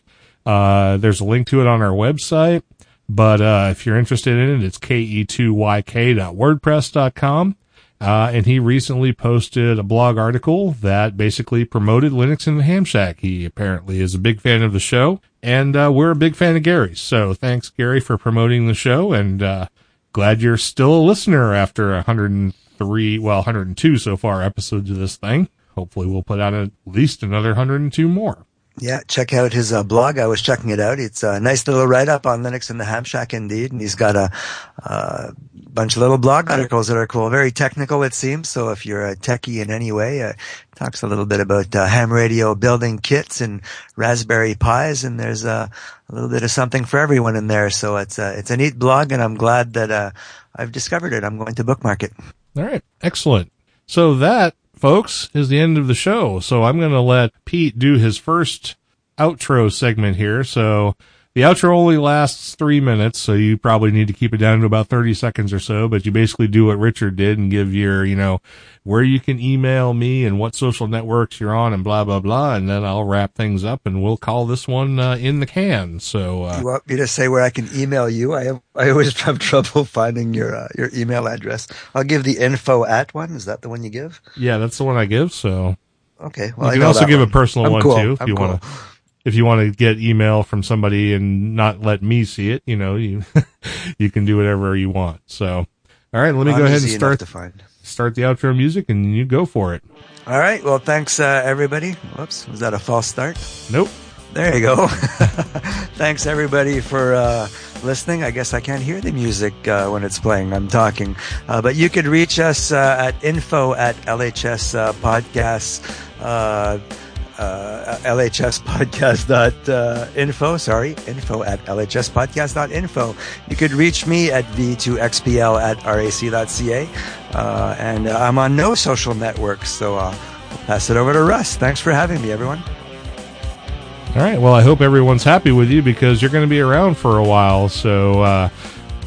Uh, there's a link to it on our website. But, uh, if you're interested in it, it's ke2yk.wordpress.com. Uh, and he recently posted a blog article that basically promoted Linux in the Ham Shack. He apparently is a big fan of the show, and uh, we're a big fan of Gary's. So thanks, Gary, for promoting the show, and uh, glad you're still a listener after 103, well, 102 so far episodes of this thing. Hopefully, we'll put out at least another 102 more. Yeah, check out his uh, blog. I was checking it out. It's a nice little write up on Linux and the Ham Shack indeed. And he's got a, uh bunch of little blog articles that are cool. Very technical, it seems. So if you're a techie in any way, uh, talks a little bit about uh, ham radio building kits and Raspberry Pis. And there's uh, a little bit of something for everyone in there. So it's a, it's a neat blog and I'm glad that, uh, I've discovered it. I'm going to bookmark it. All right. Excellent. So that, folks, is the end of the show. So I'm going to let Pete do his first outro segment here. So the outro only lasts three minutes, so you probably need to keep it down to about 30 seconds or so, but you basically do what Richard did and give your, you know, where you can email me and what social networks you're on and blah, blah, blah. And then I'll wrap things up and we'll call this one uh, in the can. So, uh, You want me to say where I can email you? I have, I always have trouble finding your uh, your email address. I'll give the info at one. Is that the one you give? yeah, that's the one I give. So Okay. Well, you can also give one. a personal I'm one cool. too if I'm you cool. want to. If you want to get email from somebody and not let me see it, you know, you you can do whatever you want. So, all right, let me I'm go ahead and start to find. start the outro music, and you go for it. All right. Well, thanks uh, everybody. Whoops, was that a false start? Nope. There you go. thanks everybody for uh, listening. I guess I can't hear the music uh, when it's playing. I'm talking, uh, but you could reach us uh, at info at LHS uh, podcasts. Uh, LHS podcast dot uh. Sorry, info at LHS podcast dot info. You could reach me at ve2xpl at rac.ca. Uh, and uh, I'm on no social networks, so uh, I'll pass it over to Russ. Thanks for having me, everyone. All right. Well, I hope everyone's happy with you because you're going to be around for a while. So, uh,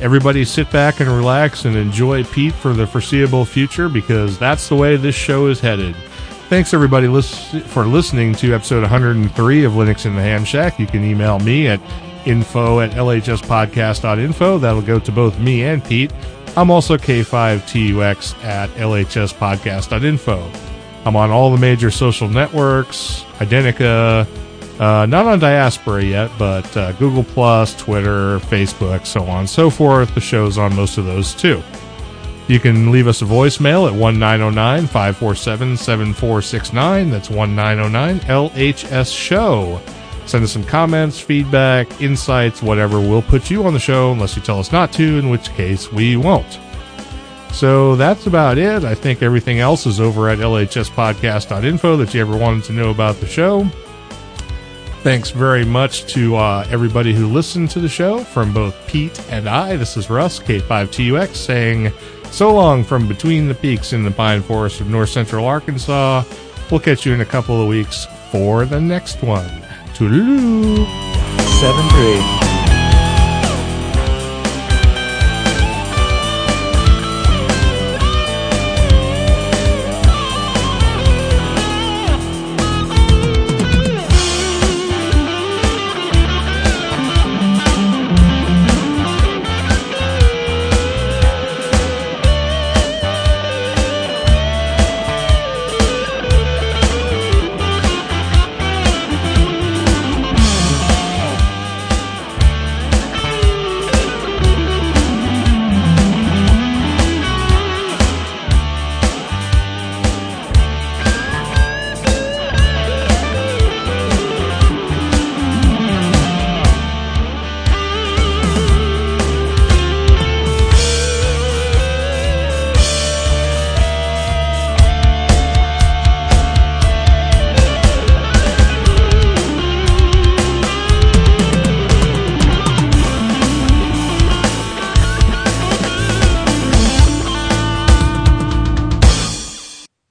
everybody sit back and relax and enjoy Pete for the foreseeable future because that's the way this show is headed. Thanks, everybody, for listening to episode 103 of Linux in the Ham Shack. You can email me at info at lhspodcast.info. That'll go to both me and Pete. I'm also K5TUX at lhspodcast.info. I'm on all the major social networks, Identica, uh, not on Diaspora yet, but uh, Google Plus, Twitter, Facebook, so on and so forth. The show's on most of those too. You can leave us a voicemail at 1909 547 7469. That's 1909 LHS Show. Send us some comments, feedback, insights, whatever. We'll put you on the show unless you tell us not to, in which case we won't. So that's about it. I think everything else is over at lhspodcast.info that you ever wanted to know about the show. Thanks very much to uh, everybody who listened to the show from both Pete and I. This is Russ, K5TUX, saying so long from between the peaks in the pine forest of north central Arkansas. We'll catch you in a couple of weeks for the next one. Toodaloo! Seven three.